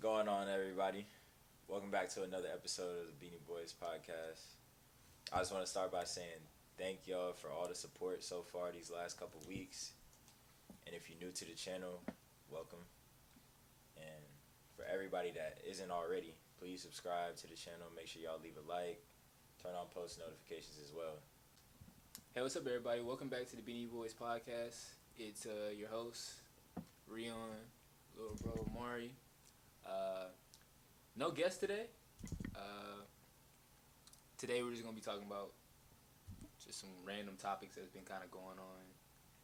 going on, everybody? Welcome back to another episode of the Beanie Boys podcast. I just want to start by saying thank y'all for all the support so far these last couple weeks. And if you're new to the channel, welcome. And for everybody that isn't already, please subscribe to the channel. Make sure y'all leave a like, turn on post notifications as well. Hey, what's up, everybody? Welcome back to the Beanie Boys podcast. It's uh, your host, Rion, little bro Mari. Uh, no guest today. Uh, today we're just gonna be talking about just some random topics that's been kind of going on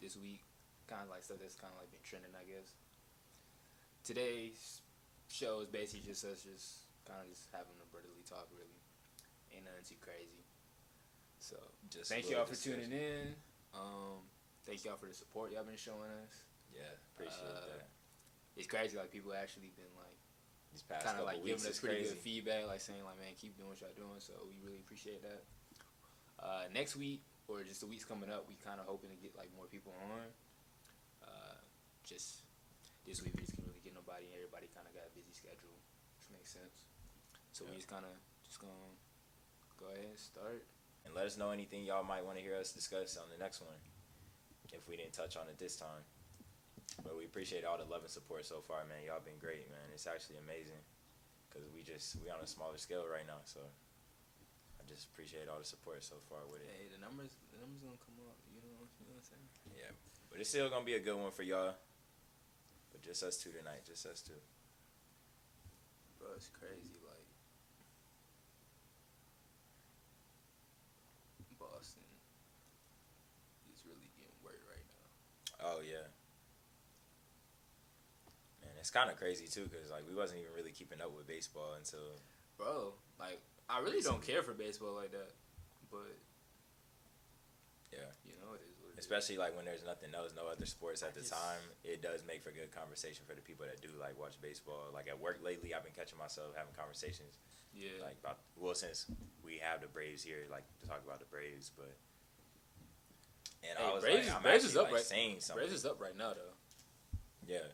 this week, kind of like stuff that's kind of like been trending, I guess. Today's show is basically just us just kind of just having a brotherly talk, really. Ain't nothing too crazy. So Just thank y'all for discussion. tuning in. Um, thank y'all for the support y'all been showing us. Yeah, appreciate Uh, that. It's crazy, like people actually been like These past kind of like weeks giving us pretty crazy. good feedback, like saying like, man, keep doing what y'all doing. So we really appreciate that. Uh, next week or just the weeks coming up, we kind of hoping to get like more people on. Uh, just this week we just can't really get nobody, and everybody kind of got a busy schedule, which makes sense. So we Yeah. just kind of just gonna go ahead and start. And let us know anything y'all might want to hear us discuss on the next one if we didn't touch on it this time. But we appreciate all the love and support so far, man. Y'all been great, man. It's actually amazing because we just we on a smaller scale right now, so I just appreciate all the support so far with it. Hey, the numbers, the numbers gonna come up. You know, you know what I'm saying? Yeah, but it's still gonna be a good one for y'all. But just us two tonight, just us two. Bro, it's crazy. Like Boston is really getting work right now. Oh yeah. It's kind of crazy too, cause like we wasn't even really keeping up with baseball until Bro, like I really don't care for baseball like that, but Yeah. you know it is what it is. especially like when there's nothing else, no other sports at the time. It does make for good conversation for the people that do like watch baseball. Like at work lately, I've been catching myself having conversations yeah. like about well since we have the Braves here, like to talk about the Braves, but. And Hey, I was Braves- like, I'm Braves actually is up like right- saying something. Braves is up right now though, Yeah,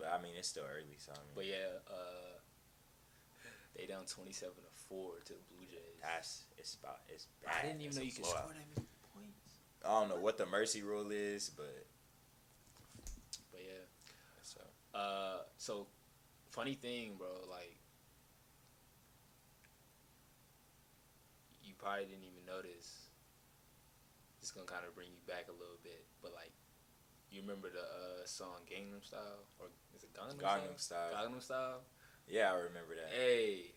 but I mean it's still early, so I mean, but yeah, uh, they down twenty seven to four to the Blue Jays. that's it's about it's. I didn't even It's know you could score that many points. I don't know what the mercy rule is, but But yeah. so Uh, so funny thing, bro. Like, you probably didn't even notice. It's gonna kind of bring you back a little bit, but like, you remember the uh, song Gangnam Style or is it Gangnam, Gangnam Style? Style. Gangnam Style. Yeah, I remember that. Hey,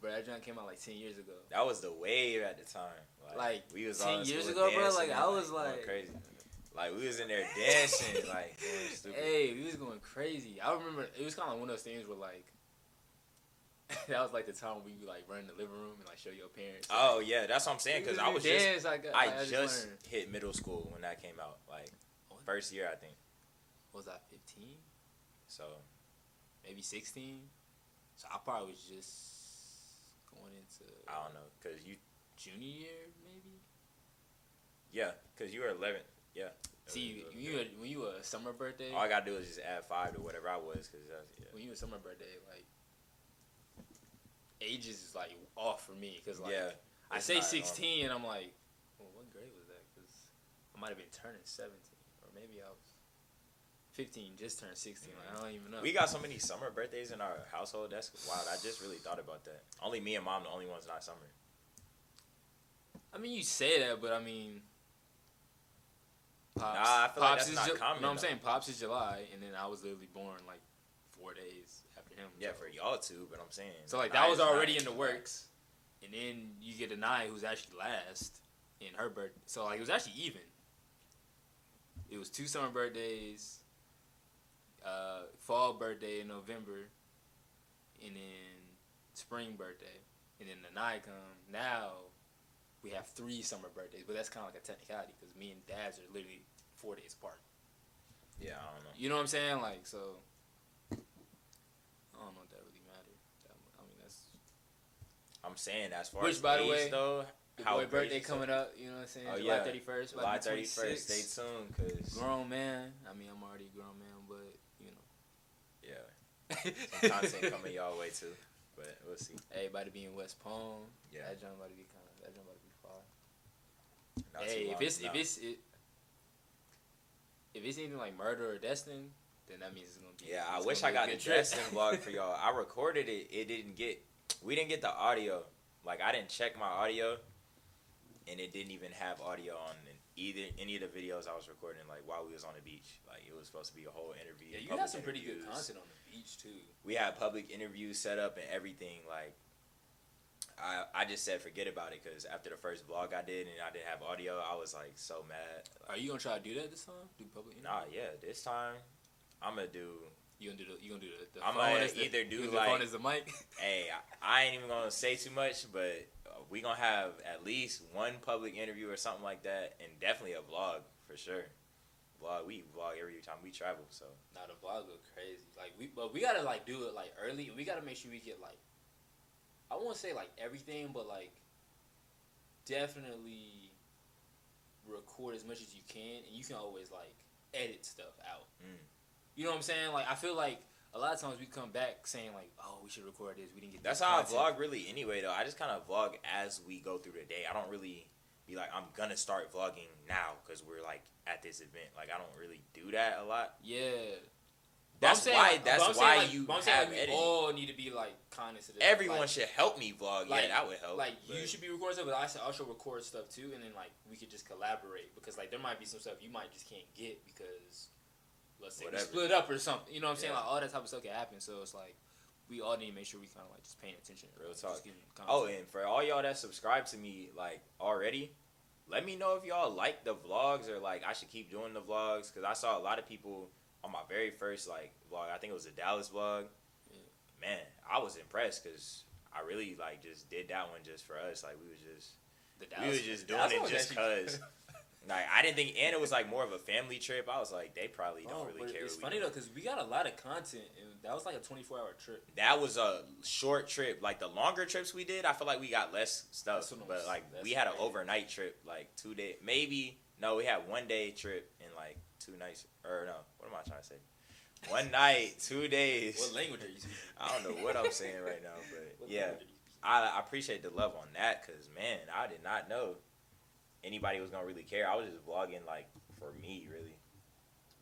bro, that joint came out like ten years ago. That was the wave at the time. Like, we was 10 in years ago, bro, like, I was like- crazy. Like we was in there dancing, like. Hey, we was going crazy. I remember it was kind of like one of those things where like. that was like the time we like run in the living room and like show your parents. Oh yeah, that's what I'm saying. Cause I was just like, I like, just learned. hit middle school when that came out, like first year I think. was I 15? So Maybe 16? So I probably was just going into I don't know, cause you junior year, maybe? yeah, cause you were 11. Yeah. See, when you, were, when you were a summer birthday, all I gotta do is just add five to whatever I was, cause that's, yeah. when you were a summer birthday, like, ages is like off for me. Because, like, yeah. I say not 16 and I'm like, well, what grade was that? Because I might have been turning 17. Maybe I was 15, just turned 16. Like, I don't even know. We got so many summer birthdays in our household. That's wild. I just really thought about that. Only me and mom, the only ones not summer. I mean, you say that, but I mean, Pops, Nah, I feel like Pops that's is not common, No, I'm though. saying Pops is July, and then I was literally born like four days after him. Yeah, so. for y'all too, but I'm saying. So like that was already in the works, and then you get Anaya, who's actually last in her birth. So like it was actually even. It was two summer birthdays, uh, fall birthday in November, and then spring birthday, and then the night come. Now we have three summer birthdays, but that's kind of like a technicality because me and Dad's are literally four days apart. Yeah, I don't know. You know what I'm saying? Like so. I don't know if that really mattered. Mu- I mean that's I'm saying as far Which, as by the way, though, how boy birthday coming up, you know what I'm saying? Oh, July yeah. 31st, July about to be 31st. 26. Stay tuned, cause Grown man. I mean, I'm already a grown man, but, you know. yeah, some content coming y'all way too. But we'll see. Everybody be in West Palm. Yeah. That joint about to be kind of. That joint about to be far. Not hey, if it's if it's it, if it's anything like murder or Destin, then that means it's gonna be. Yeah, I wish I got the. Destin vlog for y'all. I recorded it. It didn't get. We didn't get the audio. Like I didn't check my audio, and it didn't even have audio on either any of the videos I was recording. Like while we was on the beach, like it was supposed to be a whole interview. Yeah, you got some pretty good content on the beach too. We had public interviews set up and everything. Like I, I just said forget about it because after the first vlog I did and I didn't have audio, I was like so mad. Are you gonna try to do that this time? Do public? interview? Nah, yeah, this time I'm gonna do You gonna do the? You gonna do the? the I'm gonna as the- either do, the like- phone as the mic. hey, I, I ain't even gonna say too much, but uh, we gonna have at least one public interview or something like that, and definitely a vlog for sure. Vlog, we vlog every time we travel, so Nah, the vlog go crazy. Like we, but we gotta like do it like early. We gotta make sure we get like, I won't say like everything, but like, definitely record as much as you can, and you can always like edit stuff out. Mm. You know what I'm saying? Like I feel like a lot of times we come back saying like, oh, we should record this. We didn't get. that's how I vlog really anyway. Though I just kind of vlog as we go through the day. I don't really be like I'm gonna start vlogging now because we're like at this event. Like I don't really do that a lot. Yeah. That's saying, why. that's why like- you but I'm saying, have like, we all need to be like kind of. Everyone like, should help me vlog. like- yeah, that would help. like but- you should be recording stuff, but I should also record stuff too, and then like we could just collaborate because like there might be some stuff you might just can't get because let's say Whatever. we split up or something. You know what I'm saying? Like all that type of stuff can happen. So it's like we all need to make sure we kind of like just paying attention. Real like, talk. Oh, and for all y'all that subscribe to me like already, let me know if y'all like the vlogs or like I should keep doing the vlogs because I saw a lot of people on my very first like vlog. I think it was a Dallas vlog. Yeah. Man, I was impressed because I really like just did that one just for us. Like we was just the Dallas. we was just doing it just cause. Like I didn't think, and it was like more of a family trip. I was like, they probably don't Oh, really care. It's funny though because we got a lot of content, and that was like a 24 hour trip. That was a short trip. Like the longer trips we did, I feel like we got less stuff. That's what I'm But like we had an overnight trip, like two day, maybe no, we had one day trip and like two nights. Or no, what am I trying to say? One night, two days. What language are you speaking? I don't know what I'm saying right now, but What yeah, language are you speaking? I, I appreciate the love on that because man, I did not know anybody was gonna really care. I was just vlogging like for me, really.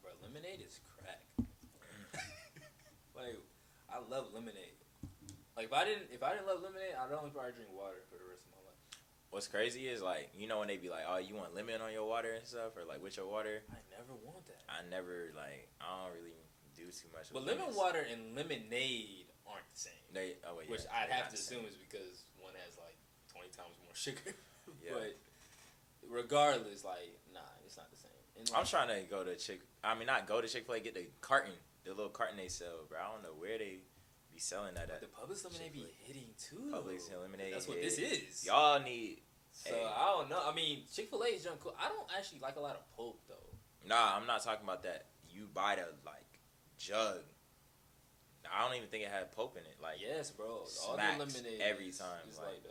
Bro, lemonade is crack. like, I love lemonade. Like, if I didn't, if I didn't love lemonade, I'd only probably drink water for the rest of my life. What's crazy is like you know when they be like, oh, you want lemon on your water and stuff, or like with your water. I never want that. I never like I don't really do too much. But lemon lemons. water and lemonade aren't the same. They oh wait, which yeah, I'd have to assume is because one has like twenty times more sugar. Yeah. But regardless, like, nah, it's not the same. And, I'm trying to go to Chick. I mean, not go to Chick Fil A. Get the carton, the little carton they sell, bro. I don't know where they be selling that at. the Publix lemonade be hitting too. Publix lemonade. That's what this is. Y'all need. So Hey. I don't know. I mean, Chick Fil A is junk cool. I don't actually like a lot of pulp though. Nah, I'm not talking about that. You buy the like jug. I don't even think it had Pope in it. Like Yes, bro. All Smacks the lemonade every time, is like- like,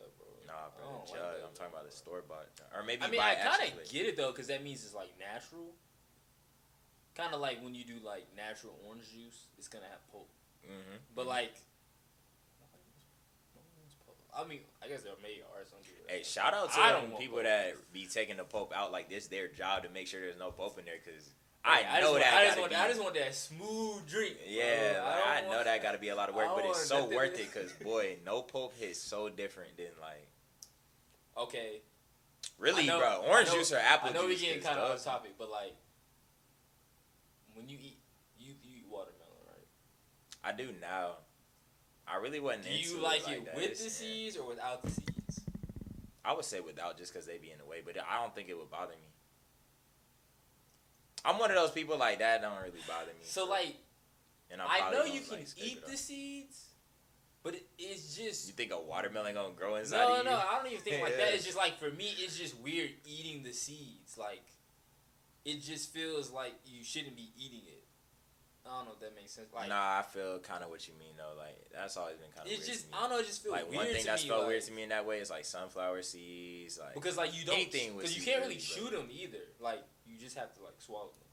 bro. nah, I bro, don't the like jug. that, I'm talking about the store bought, or maybe. I mean, buy I kind of get it though, because that means it's like natural. Kind of like when you do like natural orange juice, it's gonna have pulp. Mm-hmm. But like, I mean, I guess there may are some people. Hey, shout out to I them don't people that be taking the Pope out like this. Their job to make sure there's no Pope in there because I just know want- that. I just want, be, I just want that smooth drink. bro. yeah, I, I, know want- that got to be a lot of work, but it's so worth it because boy, no Pope hits so different than like Okay, really, know- bro. Orange know- juice or apple juice. I know juice we getting kind of off topic, but like, when you eat, you you eat watermelon, right? I do now. I really wasn't Do you like, like it with the eh. seeds or without the seeds? I would say without, just because they be in the way, but I don't think it would bother me. I'm one of those people like that don't really bother me. So like, and I know you can like, eat the seeds, but it, it's just You think a watermelon gonna grow inside no, no. I don't even think like that. It's just like for me, it's just weird eating the seeds. Like, it just feels like you shouldn't be eating it. I don't know if that makes sense. Like, nah, I feel kind of what you mean though. Like that's always been kind of it's just. I don't know. It just feels like weird one thing that's felt like, weird to me in that way is like sunflower seeds. Like because like you don't anything because you can't really really, shoot them either. Like you just have to like swallow them.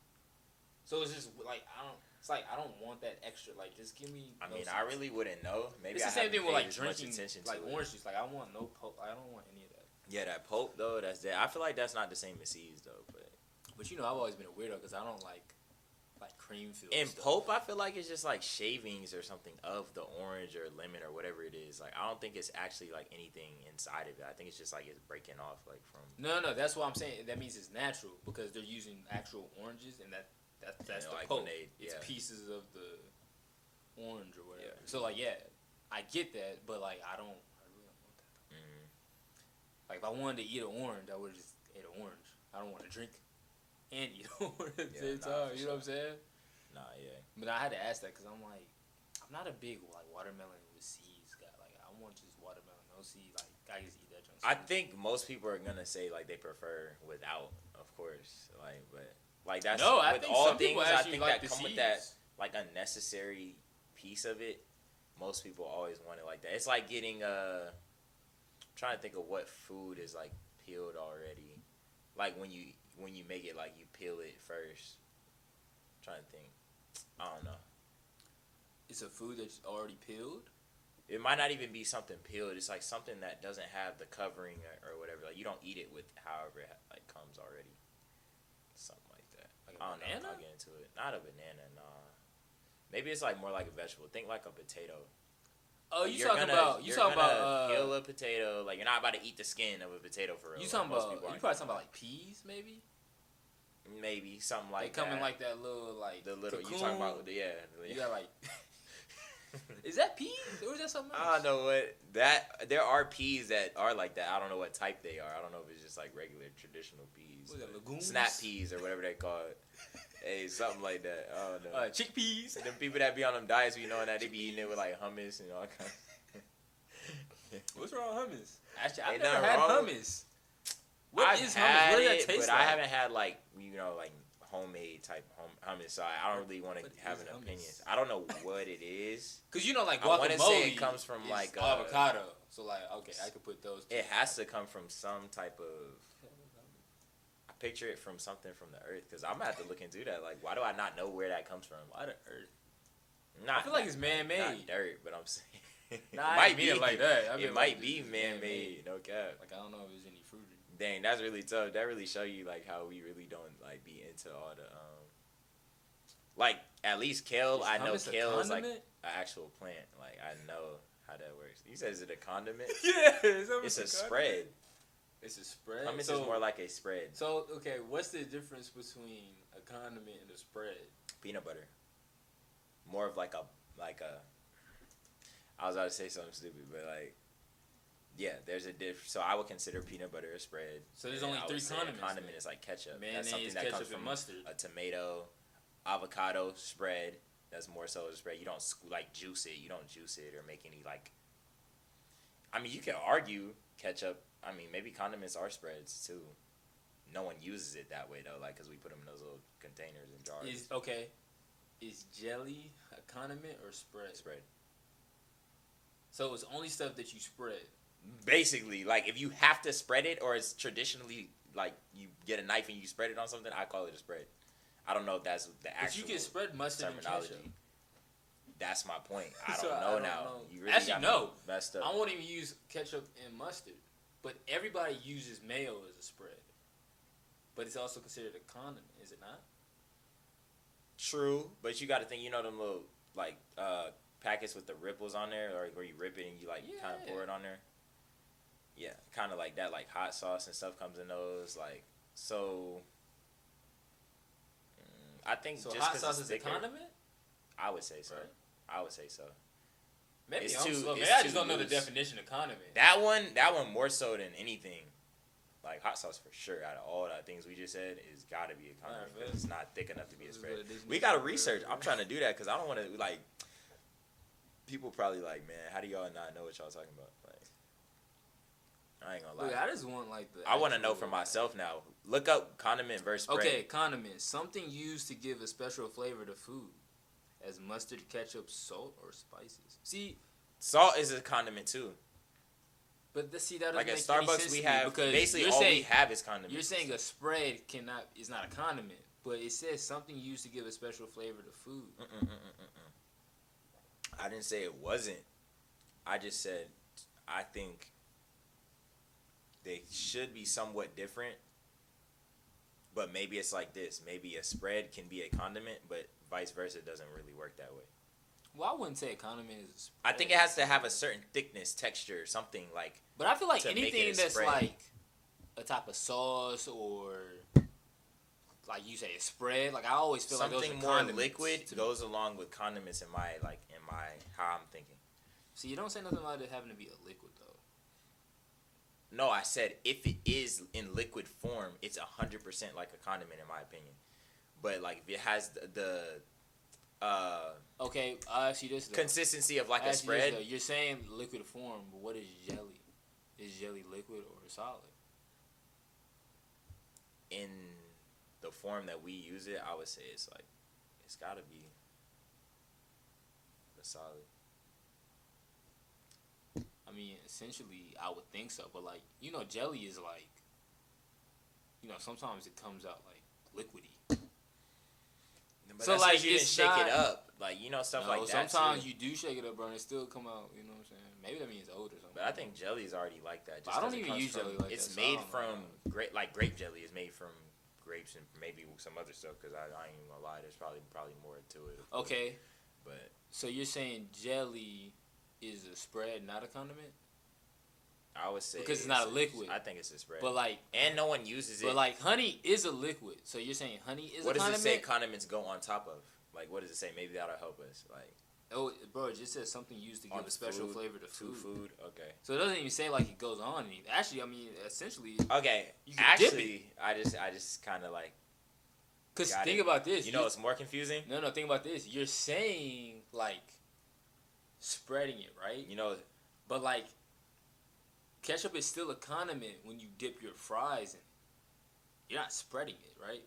So it's just like I don't. It's like I don't want that extra. Like just give me. I no mean. I really wouldn't know. Maybe It's I the same haven't thing with like drinking attention like orange juice. Like I want no pulp. I don't want any of that. Yeah, that pulp though. That's that. I feel like that's not the same as seeds though. But But you know, I've always been a weirdo because I don't like like cream filled. in stuff. pulp, I feel like it's just like shavings or something of the orange or lemon or whatever it is. Like I don't think it's actually like anything inside of it. I think it's just like it's breaking off like from. No, no, that's what I'm saying. That means it's natural because they're using actual oranges, and that that that's Yeah, the like they- It's pieces of the orange or whatever. Yeah. So like, yeah, I get that, but like, I don't. I really don't want that. Mm, Like, if I wanted to eat an orange, I would just ate an orange. I don't want to drink and eat an orange at the Yeah, same time. You know what I'm saying? nah, yeah. But I had to ask that because I'm like, I'm not a big like watermelon with seeds guy. Like, I want just watermelon, no seeds. Like, I just eat that junk. I think most people are gonna say like they prefer without, of course. Like, but like that's no, I with think all things. I think like that come seeds. with that like unnecessary piece of it. Most people always want it like that. It's like getting uh I'm trying to think of what food is like peeled already. Like when you when you make it like you peel it first. trying to think. I don't know. It's a food that's already peeled. It might not even be something peeled. It's like something that doesn't have the covering or, or whatever. Like you don't eat it with however it like comes already. Something like that. Like a I don't know. I'll get into it. Not a banana, nah. Maybe it's like more like a vegetable. Think like a potato. Oh, Like, you talking gonna- about? You talking about? Uh, peel a potato? Like you're not about to eat the skin of a potato for real. you talking most about? You probably talking about like peas, maybe? maybe something like they come that. in like that little like the little. You talking about the yeah? You got like. is that peas or is that something else? I don't know what that. There are peas that are like that. I don't know what type they are. I don't know if it's just like regular traditional peas, What is that, snap peas or whatever they call it. Hey, something like that. I don't know. Uh, chickpeas. them people that be on them diets, we knowing that they be eating it with like hummus and all kinds. What's wrong with hummus? Actually, I've Ain't never had hummus. What I've is hummus? What does it, that taste but like? I haven't had like you know like homemade type hum- hummus. So I, don't really want to have an hummus? opinion. I don't know what it is. Cause you know, like I wanna say it comes from, like, uh, avocado. So like, okay, I could put those. It has to come from some type of. Picture it from something from the earth because I'm gonna have to look into that. Like, why do I not know where that comes from? Why the earth? Not, I feel like it's man-made. Not dirt, but I'm saying Nah, it might be like that. I mean it like might be man-made. No cap. Like I don't know if there's any fruit. Dang, that's really tough. That really show you like how we really don't like be into all the um. Like at least kale, Is I know kale is like an actual plant. Like I know how that works. You said is it a condiment? yeah, it's a condiment? spread. It's a spread. Hummus so, is more like a spread. So okay, what's the difference between a condiment and a spread? peanut butter. More of like a like a. I was about to say something stupid, but like, yeah, there's a diff. So I would consider peanut butter a spread. So there's only three condiments, Condiment then. is like ketchup. Mayonnaise, That's something that ketchup, comes and from mustard. a tomato, avocado spread. That's more so a spread. You don't like juice it. You don't juice it or make any like. I mean, you can argue ketchup. I mean, maybe condiments are spreads too. No one uses it that way though, like because we put them in those little containers and jars. Is okay. Is jelly a condiment or spread? spread. So it's only stuff that you spread. Basically, like if you have to spread it, or it's traditionally like you get a knife and you spread it on something, I call it a spread. I don't know if that's the actual. But you can spread mustard and terminology. ketchup. That's my point. I don't So, I know don't now. know. You really Actually, no. messed up. I won't even use ketchup and mustard, but everybody uses mayo as a spread. But it's also considered a condiment, is it not? True, but you got to think. You know them little like uh, packets with the ripples on there, or where you rip it and you like you kind of pour it on there. Yeah, kind of like that. Like hot sauce and stuff comes in those. Like so. mm, I think So just hot sauce is a condiment. I would say so. Right. I would say so. Maybe It's I'm too- slow. Maybe I just don't know the definition of condiment. That one, that one more so than anything. Like hot sauce for sure. Out of all the things we just said, is got to be a condiment because it's not thick enough to be a spread. what it is. We got to research. I'm trying to do that because I don't want to like. People probably like, man, how do y'all not know what y'all talking about? Like, I ain't gonna lie. Look, I just want like the. I want to know for myself now. Look up condiment versus spread. Okay, condiment. Something used to give a special flavor to food, as mustard, ketchup, salt, or spices. See, Salt is a condiment too. but the, see that doesn't Like at Starbucks, we have because basically all saying we have is condiments. you're saying a spread cannot is not a condiment, But it says something used to give a special flavor to food. I didn't say it wasn't. I just said I think they should be somewhat different. But maybe it's like this. Maybe a spread can be a condiment, but vice versa doesn't really work that way. Well, I wouldn't say a condiment is. I think it has to have a certain thickness, texture, something like But I feel like anything that's spread. like a type of sauce or like you say a spread. Like I always feel something like are more liquid goes along with condiments in my like in my how I'm thinking. See, you don't say nothing about it having to be a liquid though. No, I said if it is in liquid form, it's hundred percent like a condiment in my opinion. But like if it has the, the uh, Okay, I ask you this though. consistency of like I a ask you spread. You're saying liquid form, but what is jelly? Is jelly liquid or solid? in the form that we use it, I would say it's like it's got to be a solid. I mean, essentially, I would think so. But like, you know, jelly is like, you know, sometimes it comes out like liquidy. But So, like, you didn't it's shake it up, like you know stuff No, like that. sometimes too. you do shake it up, bro, and it still come out. You know what I'm saying? Maybe that means old or something. But I think jelly's already like that. I don't even use from- jelly like It's that, so made don't from grape, like grape jelly is made from grapes and maybe some other stuff. Because I, I ain't even gonna lie, there's probably probably more to it. okay, but so you're saying jelly is a spread, not a condiment? I would say Because it's not a liquid. I think it's a spread. But like, and no one uses it. but like, honey is a liquid. So you're saying honey is what does it say? Condiments go on top of. Like, what does it say? Maybe that'll help us. Like, oh, bro, it just says something used to give a special food, flavor to to food. food. Okay. So it doesn't even say like it goes on. anything. Actually, I mean, essentially, Okay. You can dip Actually, I just I just kind of like because think it. about this. you know it's more confusing. no, no. Think about this. You're saying like spreading it, right? You know, But like ketchup is still a condiment when you dip your fries in. You're not spreading it, right?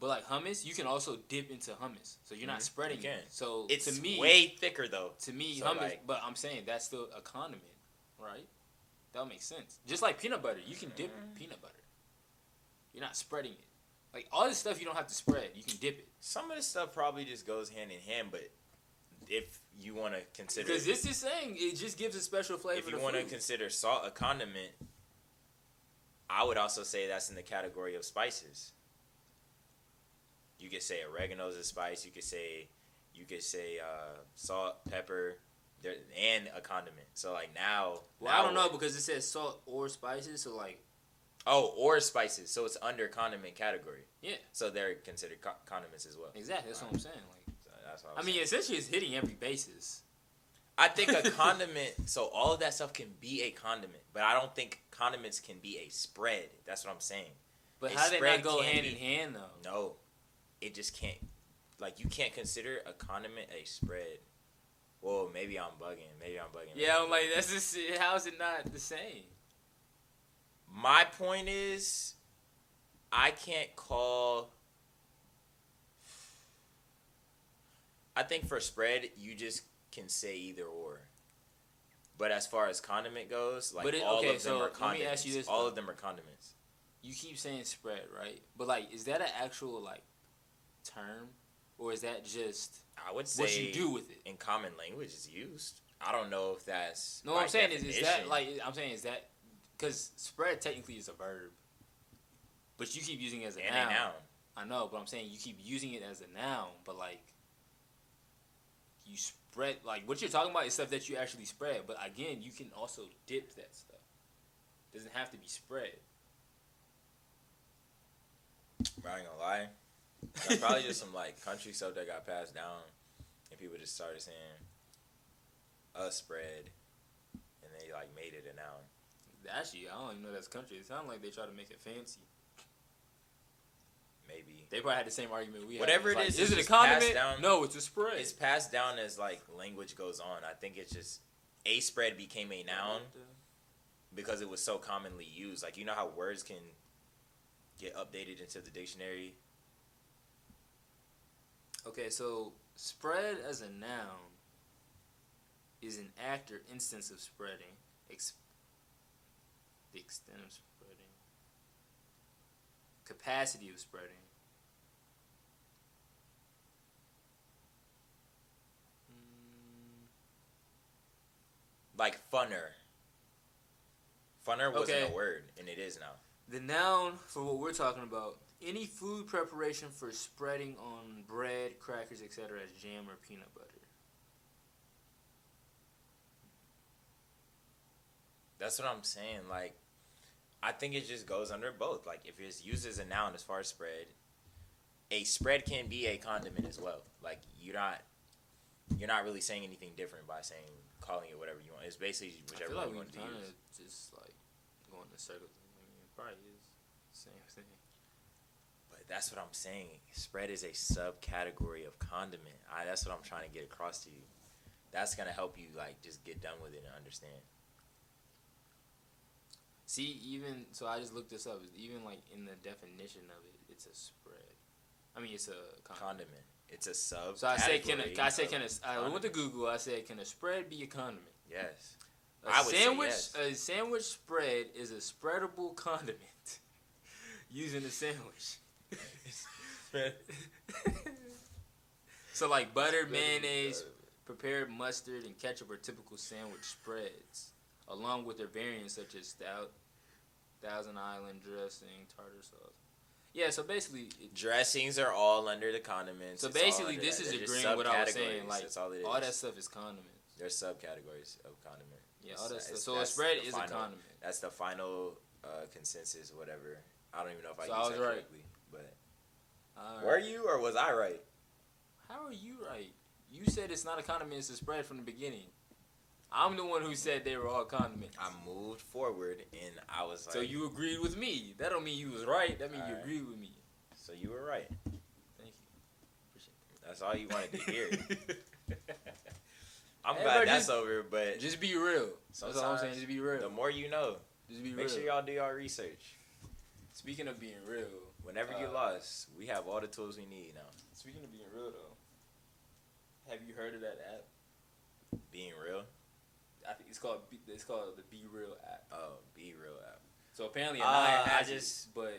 But like hummus, you can also dip into hummus, so you're not Mhm, spreading you it. So it's to me, way thicker though. to me, so, hummus. like- but I'm saying that's still a condiment, right? That makes sense. Just like peanut butter, you can dip Mm. peanut butter. You're not spreading it. Like all this stuff, you don't have to spread. You can dip it. Some of this stuff probably just goes hand in hand, but if you want to consider Because this is saying it just gives a special flavor. if you want to consider salt a condiment, I would also say that's in the category of spices. You could say oregano is a spice. You could say, you could say uh, salt, pepper, there, and a condiment. So like now, well, now I don't know because it says salt or spices. So like, Oh, or spices. So it's under condiment category. Yeah. So they're considered co- condiments as well. exactly. That's what I'm saying. Like, that's what I mean, essentially, it's hitting every basis. I think a condiment. So all of that stuff can be a condiment, but I don't think condiments can be a spread. That's what I'm saying. But A how do they spread not go hand be. in hand though? No, it just can't. Like you can't consider a condiment a spread. Well, maybe I'm bugging. Maybe I'm bugging. Yeah, I'm like, that's just how is it not the same? My point is, I can't call. I think for spread, you just can say either or. But as far as condiment goes, like But it- all okay, of them so are let me condiments. ask you this, all of them are condiments. You keep saying spread, right? But like, is that an actual like term, or is that just I would say what you do with it? in common language is used. I don't know if that's No, what I'm saying is, is that like I'm saying is that because spread technically is a verb, but you keep using it as a and noun. a noun. I know, but I'm saying you keep using it as a noun, but like you spread like what you're talking about is stuff that you actually spread. But again, you can also dip that stuff. Doesn't have to be spread. I ain't gonna lie. That's probably just some like country stuff that got passed down, and people just started saying a spread, and they like made it a noun. Actually, I don't even know that's country. It sounds like they try to make it fancy. Maybe They probably had the same argument we Whatever had. it It's is, like, is it a just condiment? down. No, it's a spread. it's passed down as like language goes on. I think it's just a spread became a noun because it was so commonly used. Like you know how words can get updated into the dictionary. Okay, so spread as a noun is an act or instance of spreading. Ex- the extent of spreading. Capacity of spreading. Mm, Like funner. Funner wasn't Okay. a word, and it is now. The noun for what we're talking about: any food preparation for spreading on bread, crackers, etc., as jam or peanut butter. That's what I'm saying. Like, I think it just goes under both. Like, if it's used as a noun as far as spread, a spread can be a condiment as well. Like, you're not, you're not really saying anything different by saying calling it whatever you want. It's basically whichever like you want to use. just like going in circles. I mean, it probably is the same thing. But that's what I'm saying. Spread is a subcategory of condiment. I, that's what I'm trying to get across to you. That's gonna help you like just get done with it and understand. See, even so, I just looked this up. Even like in the definition of it, it's a spread. I mean, it's a condiment. Condiment. It's a sub. So I say, can a, I say, can a, I went to Google. I said, can a spread be a condiment? Yes. A I would say yes. a sandwich spread is a spreadable condiment using in a sandwich. so like butter, mayonnaise, prepared mustard, and ketchup are typical sandwich spreads, along with their variants such as stout, Thousand Island dressing, tartar sauce. Yeah, so basically, it, Dressings are all under the condiments. so It's basically, this that. is They're agreeing with what I was saying. Like all all that stuff is condiments. They're subcategories of condiment. Yeah, It's- all that stuff. So a spread is final- a condiment. That's the final uh, consensus, whatever. I don't even know if I So I was that right. correctly, but All were you or was I right? How are you right? You said it's not a condiment; it's a spread from the beginning. I'm the one who said they were all condiments. I moved forward and I was like, so you agreed with me. That don't mean you was right. That means you Alright. agreed with me. so you were right. Thank you. Appreciate that. That's all you wanted to hear. I'm Hey, glad that's just- over, but Just be real. That's all I'm saying. Just be real. the more you know, Just be make real. sure y'all do your research. Speaking of being real, Whenever you Uh, lost, we have all the tools we need now. speaking of being real though, have you heard of that app? Being real. I think it's called it's called the Be Real app. Oh, BeReal app. So apparently, Uh, I just- but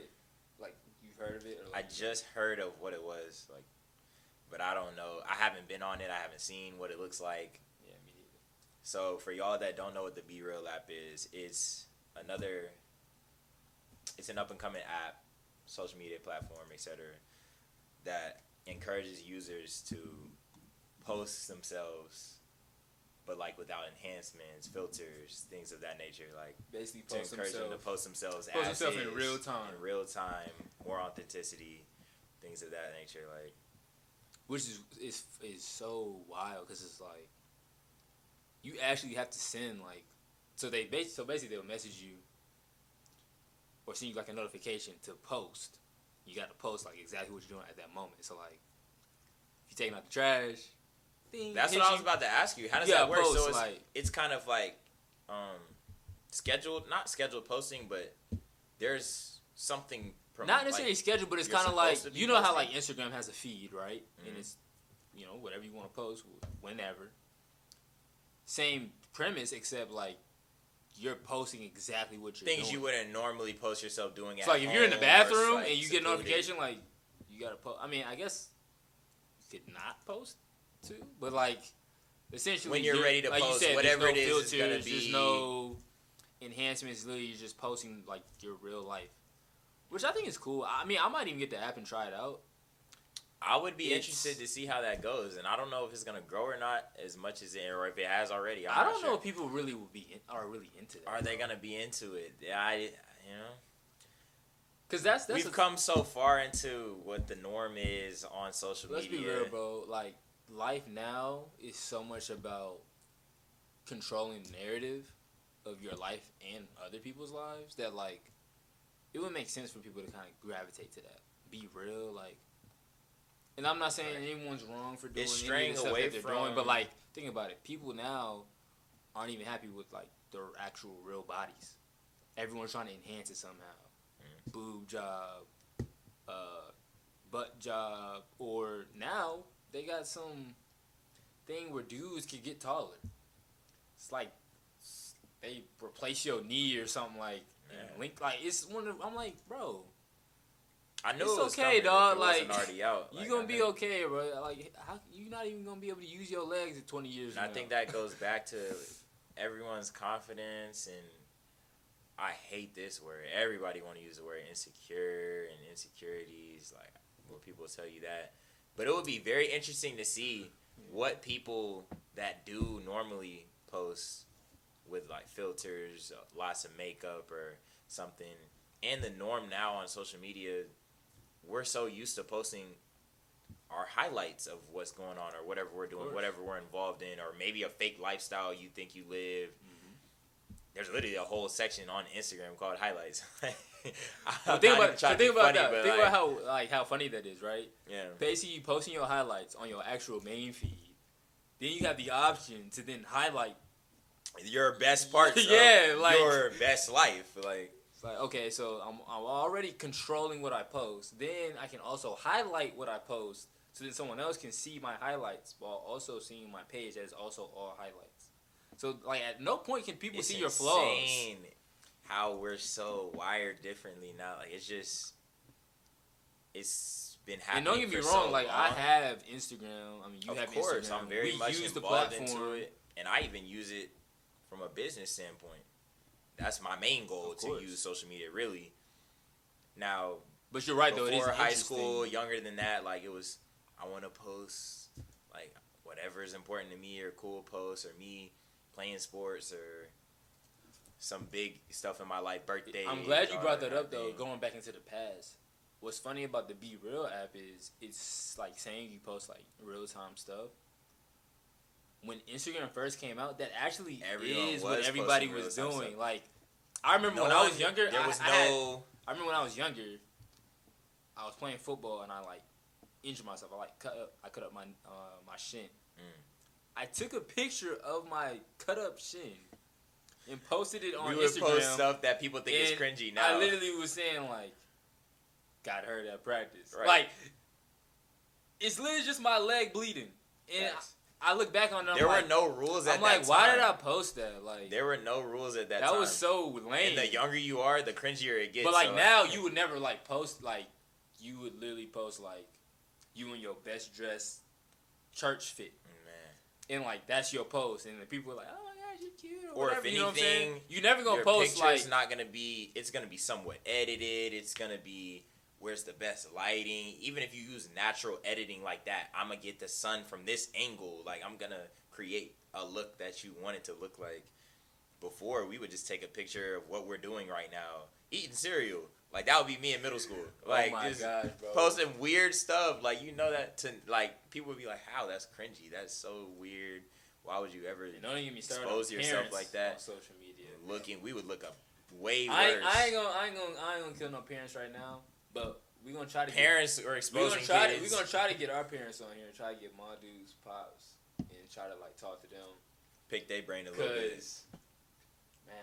like you've heard of it. Or I just heard of what it was like, but I don't know. I haven't been on it. I haven't seen what it looks like. yeah, me neither. So for y'all that don't know what the BeReal app is, it's another. It's an up and coming app, social media platform, etc. That encourages users to post themselves, but like without enhancements, filters, things of that nature. Like Basically, to post encourage them to post themselves Post as themselves in real time. in real time, more authenticity, things of that nature. Like which is is is so wild because it's like you actually have to send like so they bas- so basically they'll message you or send you like a notification to post. You got to post like exactly what you're doing at that moment. So like if you're taking out the trash, ding, that's hit what I was you. about to ask you. How does You that work? post, so it's, like it's kind of like um, scheduled, not scheduled posting, but there's something. Prom- not necessarily like, scheduled, but it's kind of like supposed to be you know how like? Instagram has a feed, right? And Mhm. it's you know whatever you want to post whenever. Same premise, except like you're posting exactly what you're things doing. you wouldn't normally post yourself doing. So at like if you're in the home or, bathroom like, and you get a notification like you gotta post. I mean, I guess you could not post too, but like essentially When you're ready to like post, said, whatever there's it no is, it's gonna filters, there's no enhancements. Literally, you're just posting like your real life, which I think is cool. I mean, I might even get the app and try it out. I would be It's- interested to see how that goes, and I don't know if it's gonna grow or not as much as it, or if it has already. I'm I don't sure. know if people really will be in, are really into that. Are they gonna be into it? Yeah, I, you know. Because that's that's We've a- come so far into what the norm is on social Let's media. be real, bro. Like life now is so much about controlling the narrative of your life and other people's lives that like it would make sense for people to kind of gravitate to that. Be real, like. And I'm not saying anyone's wrong for doing It's any straying of the stuff away that they're doing, but like think about it. People now aren't even happy with like their actual real bodies. Everyone's trying to enhance it somehow. Mm. Boob job, uh, butt job, or now they got some thing where dudes could get taller. It's like they replace your knee or something like link like it's one of I'm like bro, I know It's it was okay, coming dog, It like, already out. you Like, gonna I be okay, bro. Like, how you not even gonna be able to use your legs in twenty years? And I think that goes back to everyone's confidence and I hate this word. Everybody want to use the word insecure and insecurities, like where people tell you that. But it would be very interesting to see what people that do normally post with like filters, uh, lots of makeup or something, and the norm now on social media, we're so used to posting our highlights of what's going on or whatever we're doing, whatever we're involved in, or maybe a fake lifestyle you think you live. Mhm. There's literally a whole section on Instagram called highlights. I'm think about to think about funny, that. Think like, about how like how funny that is, right? yeah. Basically, you posting your highlights on your actual main feed. Then you have the option to then highlight. your best parts Yeah, of like- your best life. Like It's like okay, so I'm I'm already controlling what I post. Then I can also highlight what I post, so that someone else can see my highlights while also seeing my page that is also all highlights. So like at no point can people it's see your flaws. How we're so wired differently now. Like it's just it's been happening. And don't get me wrong, so like I have Instagram. I mean, you of have course, Instagram. I'm very we much involved into it, and I even use it from a business standpoint. That's my main goal Of to course. use social media. Really, now But you're right though. It is before high school, younger than that, like it was, I want to post like whatever is important to me or cool posts or me playing sports or some big stuff in my life, birthday. I'm glad you brought that up though. Going back into the past, what's funny about the BeReal app is it's like saying you post like real time stuff. When Instagram first came out, that actually Everyone is what everybody was doing. stuff. Like, I remember No when I was younger, there I, was I had- no. I remember when I was younger, I was playing football and I like injured myself. I like cut up, I cut up my uh, my shin. Mm. I took a picture of my cut up shin and posted it on we would Instagram. post stuff that people think is cringy now. I literally was saying like, got hurt at practice. Right. Like, it's literally just my leg bleeding, and. I, I look back on it. I'm there like, were no rules at that. I'm like, why did I post that? Like, There were no rules at that, that time. was so lame. And the younger you are, the cringier it gets. but like so- now, you would never like post like, you would literally post like, you in your best dress, church fit, man. and like that's your post, and the people are like, oh my gosh, you're cute, or, Or if anything, you know what I'm saying? anything, You never gonna your post picture's like not gonna be. It's gonna be somewhat edited. It's gonna be where's the best lighting. Even if you use natural editing like that, I'm gonna get the sun from this angle. Like I'm gonna create a look that you want it to look like. Before we would just take a picture of what we're doing right now, eating cereal. Like that would be me in middle school. Oh like oh my just gosh, bro. posting weird stuff. Like you know that to like people would be like, "How? That's cringy. That's so weird. Why would you ever And don't even get me started expose yourself like that?" on social media. looking, we would look up way worse. I, ain't- I ain't gonna I ain't gonna I ain't gonna kill no parents right now, but we gonna try to Parents are Get, we exposing gonna try kids. to we gonna try to get our parents on here and try to get my dudes pops and try to like talk to them pick their brain a little bit. because man,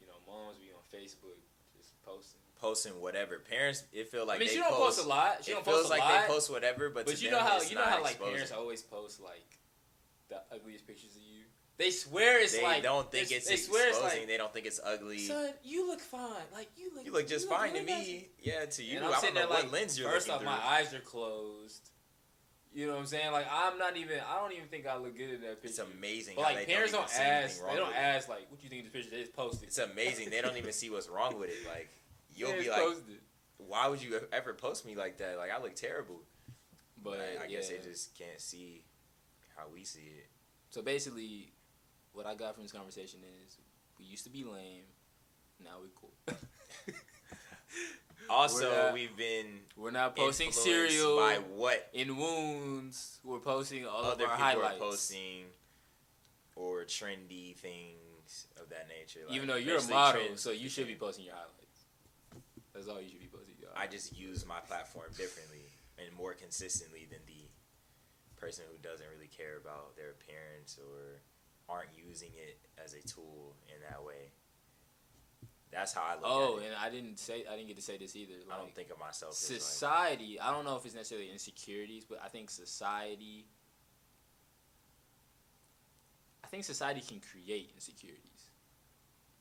you know moms be on Facebook just posting. Posting whatever. Parents, it feel like I mean, they she don't post. post, a lot. She it don't feels post a like lot. they post whatever, but, but you know how you know how like exposing. parents always post like the ugliest pictures of you. They swear it's like They like don't think it's, it's exposing. like they don't think it's ugly. son, you look fine. Like you look you look just look fine to really nice." me. Yeah, to you. And I I'm don't sitting know there what like, lens you're first off, through. my eyes are closed. You know what I'm saying? Like I'm not even. I don't even think I look good in that picture. It's amazing. But like they parents don't, don't, ask. They don't ask like, "What do you think of this picture?" They just post it. It's amazing. They don't even see what's wrong with it. Like you'll Yeah, be like, post it. why would you ever post me like that? Like I look terrible. But I, I guess they just can't see how we see it. So basically, what I got from this conversation is we used to be lame. Now we cool. Also, not- we've been We're not posting cereal by what in wounds. We're posting all other of our people highlights. are posting or trendy things of that nature. Like, Even though you're a model, trends so you should be posting your highlights. That's all you should be posting. I just use my platform differently and more consistently than the person who doesn't really care about their appearance or aren't using it as a tool in that way. That's how I look Oh, at it. Oh, and I didn't say I didn't get to say this either. I don't think of myself as like society. I don't know if it's necessarily insecurities, but I think society. I think society can create insecurities,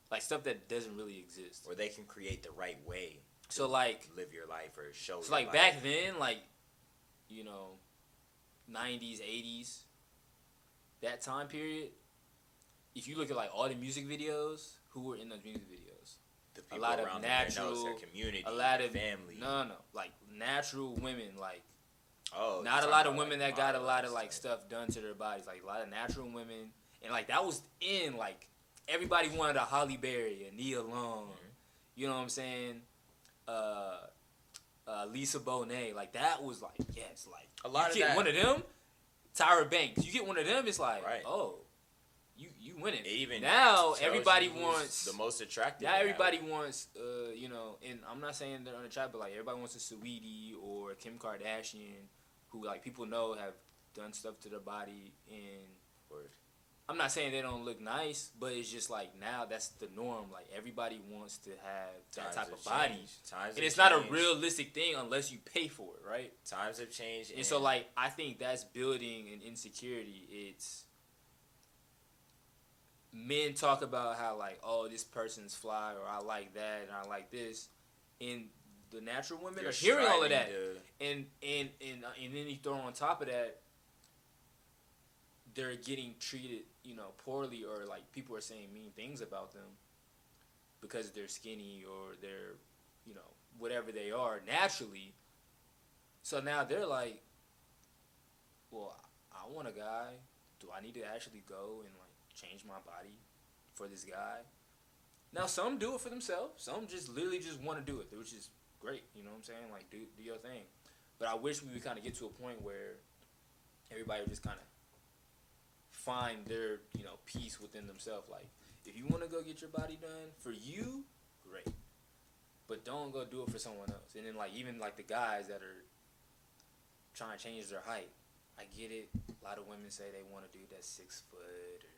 like stuff that doesn't really exist. or they can create the right way. So like, live your life or show. so like life. back then, like, you know, nineties, eighties, that time period. If you look at like all the music videos, who were in those music videos? the people lot of around them, their natural- their community, a lot of family. No, no, like natural women, like oh, not a lot of women like, that got a lot of like stuff done to their bodies, like a lot of natural women, and like that was in like everybody wanted a Halle Berry, a Nia Long, Mhm. you know what I'm saying? Uh, uh, Lisa Bonet, like that was like yes, like A lot you of get that- one of them, Tyra Banks, you get one of them, it's like Right. oh, you you winning. It even now everybody wants the most attractive. now that everybody wants, uh, you know, and I'm not saying they're track, but like everybody wants a Saweetie or Kim Kardashian, who like people know have done stuff to their body, and Word. I'm not saying they don't look nice, but it's just like now that's the norm. Like everybody wants to have that Times type of body. Times and it's not a realistic thing unless you pay for it, right? Times have changed, And so like I think that's building an insecurity. It's men talk about how like oh this person's fly or I like that and I like this, and the natural women you're hearing all of that, to- and and and uh, and then you throw on top of that, they're getting treated you know poorly or like people are saying mean things about them because they're skinny or they're you know whatever they are naturally. So now they're like, well, I want a guy. Do I need to actually go and like change my body for this guy? Now some do it for themselves. Some just literally just want to do it, which is great. You know what I'm saying? Like do do your thing. But I wish we would kind of get to a point where everybody would just kind of find their you know peace within themselves. Like if you want to go get your body done for you, great. But don't go do it for someone else. And then like even like the guys that are trying to change their height. I get it. A lot of women say they want to do that six foot or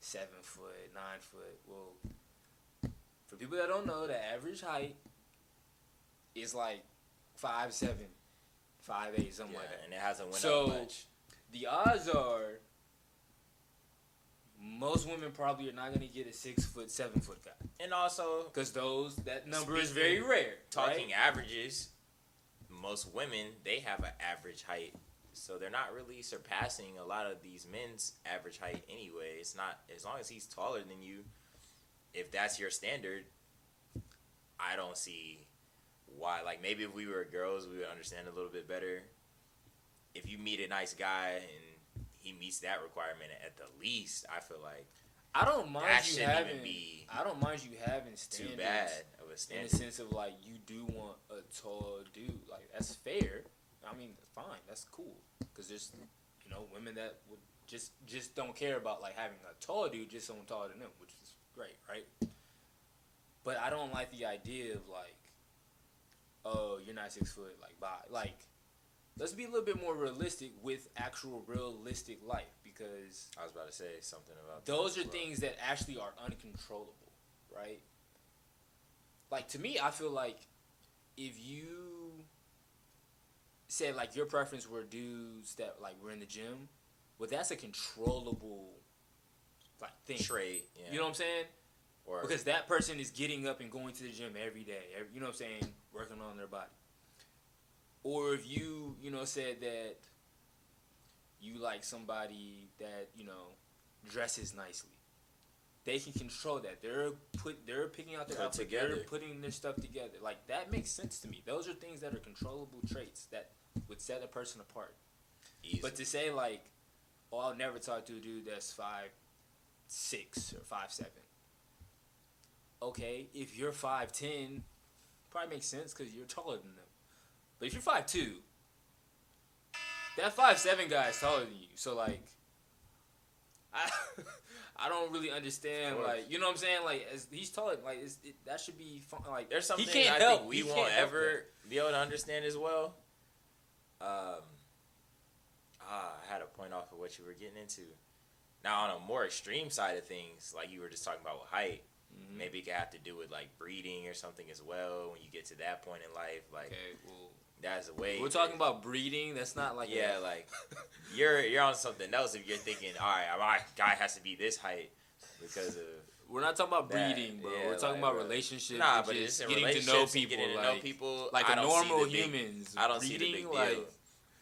seven foot, nine foot. Well, for people that don't know, the average height is like five seven, five eight, something yeah, like that. and it hasn't went So- up much. The odds are most women probably are not gonna get a six foot, seven foot guy And also, because those that number is very rare. talking right? averages, most women they have an average height, so they're not really surpassing a lot of these men's average height anyway. It's not as long as he's taller than you. If that's your standard, I don't see why. Like maybe if we were girls, we would understand a little bit better. If you meet a nice guy and he meets that requirement at the least, I feel like I don't mind that you shouldn't having. even be I don't mind you having standards. too bad of a standard. in the sense of like you do want a tall dude like that's fair i mean fine that's cool because there's you know women that would just just don't care about like having a tall dude just someone taller than them which is great right but i don't like the idea of like oh you're not six foot like bye like let's be a little bit more realistic with actual realistic life because I was about to say something about those are well. things that actually are uncontrollable, right? Like to me, I feel like if you said like your preference were dudes that like were in the gym, well, that's a controllable like thing. trait. Yeah. You know what I'm saying? or Because that person is getting up and going to the gym every day. every- You know what I'm saying? Working on their body. Or if you, you know, said that you like somebody that, you know, dresses nicely. They can control that. They're put they're picking out their outfit. together. They're putting their stuff together. Like that makes sense to me. Those are things that are controllable traits that would set a person apart. easy. But to say like, oh, I'll never talk to a dude that's five six or five seven. Okay, if you're five ten, probably makes sense because you're taller than them. But if you're five two, that five seven guy is taller than you. So like, I I don't really understand. Like, you know what I'm saying? Like, as, he's taller. Like, it's, it, that should be fun. Like, There's something he can't I help. think we he won't ever be able to understand as well. Um, ah, I had a point off of what you were getting into. Now, on a more extreme side of things, like you were just talking about with height, that. Mhm. maybe it could have to do with like breeding or something as well. When you get to that point in life, like Okay, well, that's a way. we're talking about breeding. That's not like yeah, a, like you're you're on something else if you're thinking, all right, my guy has to be this height because of we're not talking about That- breeding, bro. yeah, we're talking like, about relationships. Nah, but just it's getting to know people, getting to like, know people. like I a don't normal big- humans. I don't see the big deal. like,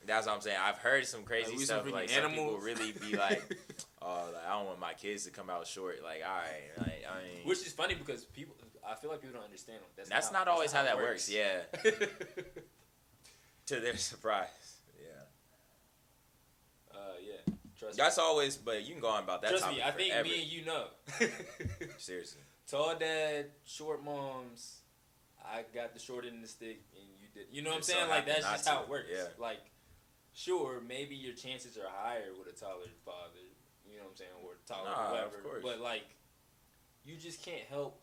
That's what I'm saying. I've heard some crazy Like, we some stuff. freaking Like some people really be like, "Oh, like, I don't want my kids to come out short." Like, all right, like, I mean, Which is funny because people, I feel like people don't understand. That's, that's not always how that works. Yeah, Yeah. to their surprise. Yeah, uh, yeah. Trust that's always. But you can go on about that Trust topic me. I think forever. me and you know. Seriously, Tall dad, short moms. I got the short end of the stick, and you did. You know what I'm saying? Like that's just how it works. yeah. Like, sure, maybe your chances are higher with a taller father. You know what I'm saying, or taller, Nah, whoever. But like, you just can't help.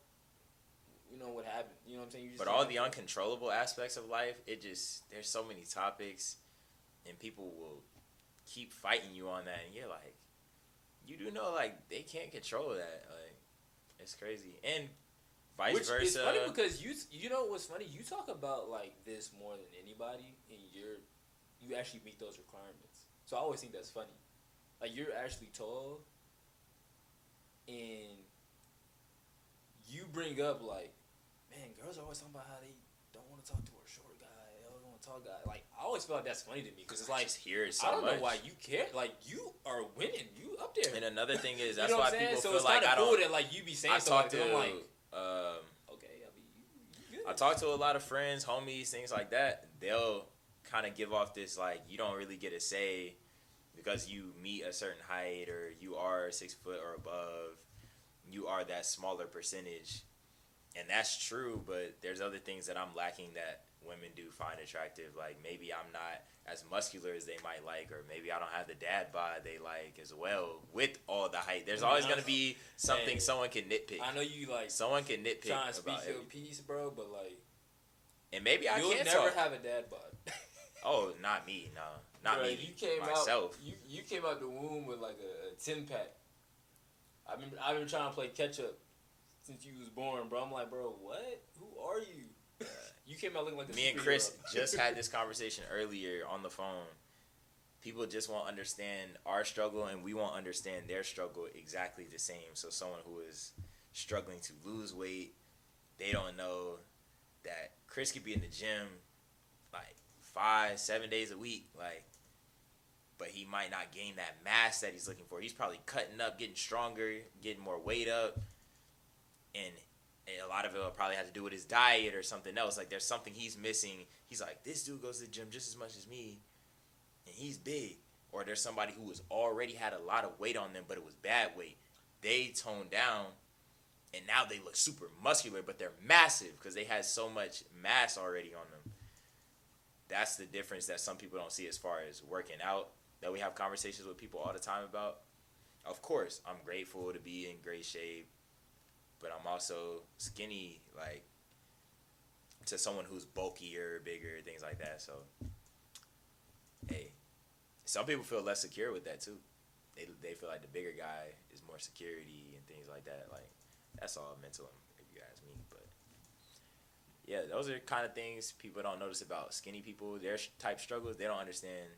You know what happened. You know what I'm saying. You just but all the it. uncontrollable aspects of life, it just there's so many topics, and people will keep fighting you on that, and you're like, you do know like they can't control that. Like, it's crazy, and vice Which versa. is funny because you you know what's funny? You talk about like this more than anybody, and you're you actually meet those requirements. So I always think that's funny. Like you're actually tall, and you bring up like, man, girls are always talking about how they don't want to talk to a short guy, they always want to talk guy. Like I always feel like that's funny to me because it's I like just hear it so I don't much. know why you care. Like you are winning, you up there. And another thing is You that's know why what I'm saying? people So feel like I don't. that like you be saying I talk to like, um, okay, I mean, you, you. I talk to a lot of friends, homies, things like that. They'll kind of give off this like you don't really get a say because you meet a certain height or you are six foot or above. You are that smaller percentage, and that's true. But there's other things that I'm lacking that women do find attractive. Like maybe I'm not as muscular as they might like, or maybe I don't have the dad bod they like as well. With all the height, there's always gonna be something Hey, someone can nitpick. I know you like Someone can nitpick trying to speak your piece, bro, but like and maybe I can't never talk. have a dad bod. Oh, not me. No, not Bro, me. You came myself. out. You you came out the womb with like a, a ten pack. I've been I've been trying to play catch up since you was born, bro. I'm like, bro, what? Who are you? You came out looking like me and. Chris just had this conversation earlier on the phone. People just won't understand our struggle, and we won't understand their struggle exactly the same. So, someone who is struggling to lose weight, they don't know that Chris could be in the gym like five, seven days a week, like, but he might not gain that mass that he's looking for. He's probably cutting up, getting stronger, getting more weight up, and a lot of it will probably have to do with his diet or something else. Like there's something he's missing. He's like, this dude goes to the gym just as much as me, and he's big. Or there's somebody who has already had a lot of weight on them, but it was bad weight. They toned down, and now they look super muscular, but they're massive because they had so much mass already on them. That's the difference that some people don't see as far as working out. That we have conversations with people all the time about. Of course, I'm grateful to be in great shape but I'm also skinny, like to someone who's bulkier, bigger, things like that. So, hey, some people feel less secure with that too. They they feel like the bigger guy is more security and things like that. Like that's all mental, if you ask me. But yeah, those are kind of things people don't notice about skinny people. Their type struggles, they don't understand.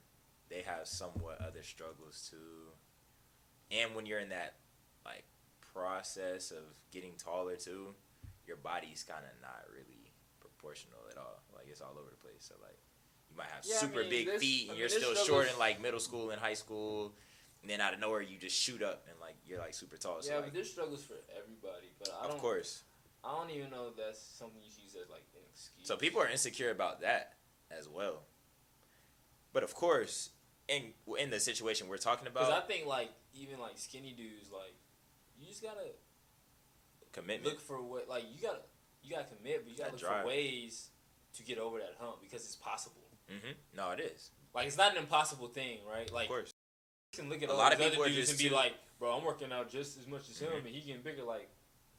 They have somewhat other struggles too. And when you're in that like process of getting taller too, your body's kind of not really proportional at all. Like it's all over the place. So like you might have Yeah, I super mean, big there's- feet I and mean, you're still short in like middle school and high school, and then out of nowhere you just shoot up and like you're like super tall. So yeah, like, but there's struggles for everybody. But I of don't. Of course. I don't even know if that's something you should use as like an excuse. So people are insecure about that as well. But of course, in in the situation we're talking about, because I think like even like skinny dudes like you just gotta commitment. look for what like you gotta you gotta commit, but you gotta That look drive. for ways to get over that hump because it's possible. hmm No, it is. Like it's not an impossible thing, right? Like of course. you can look at A lot of other dudes and be too- like, bro, I'm working out just as much as him, Mhm. and he getting bigger. Like,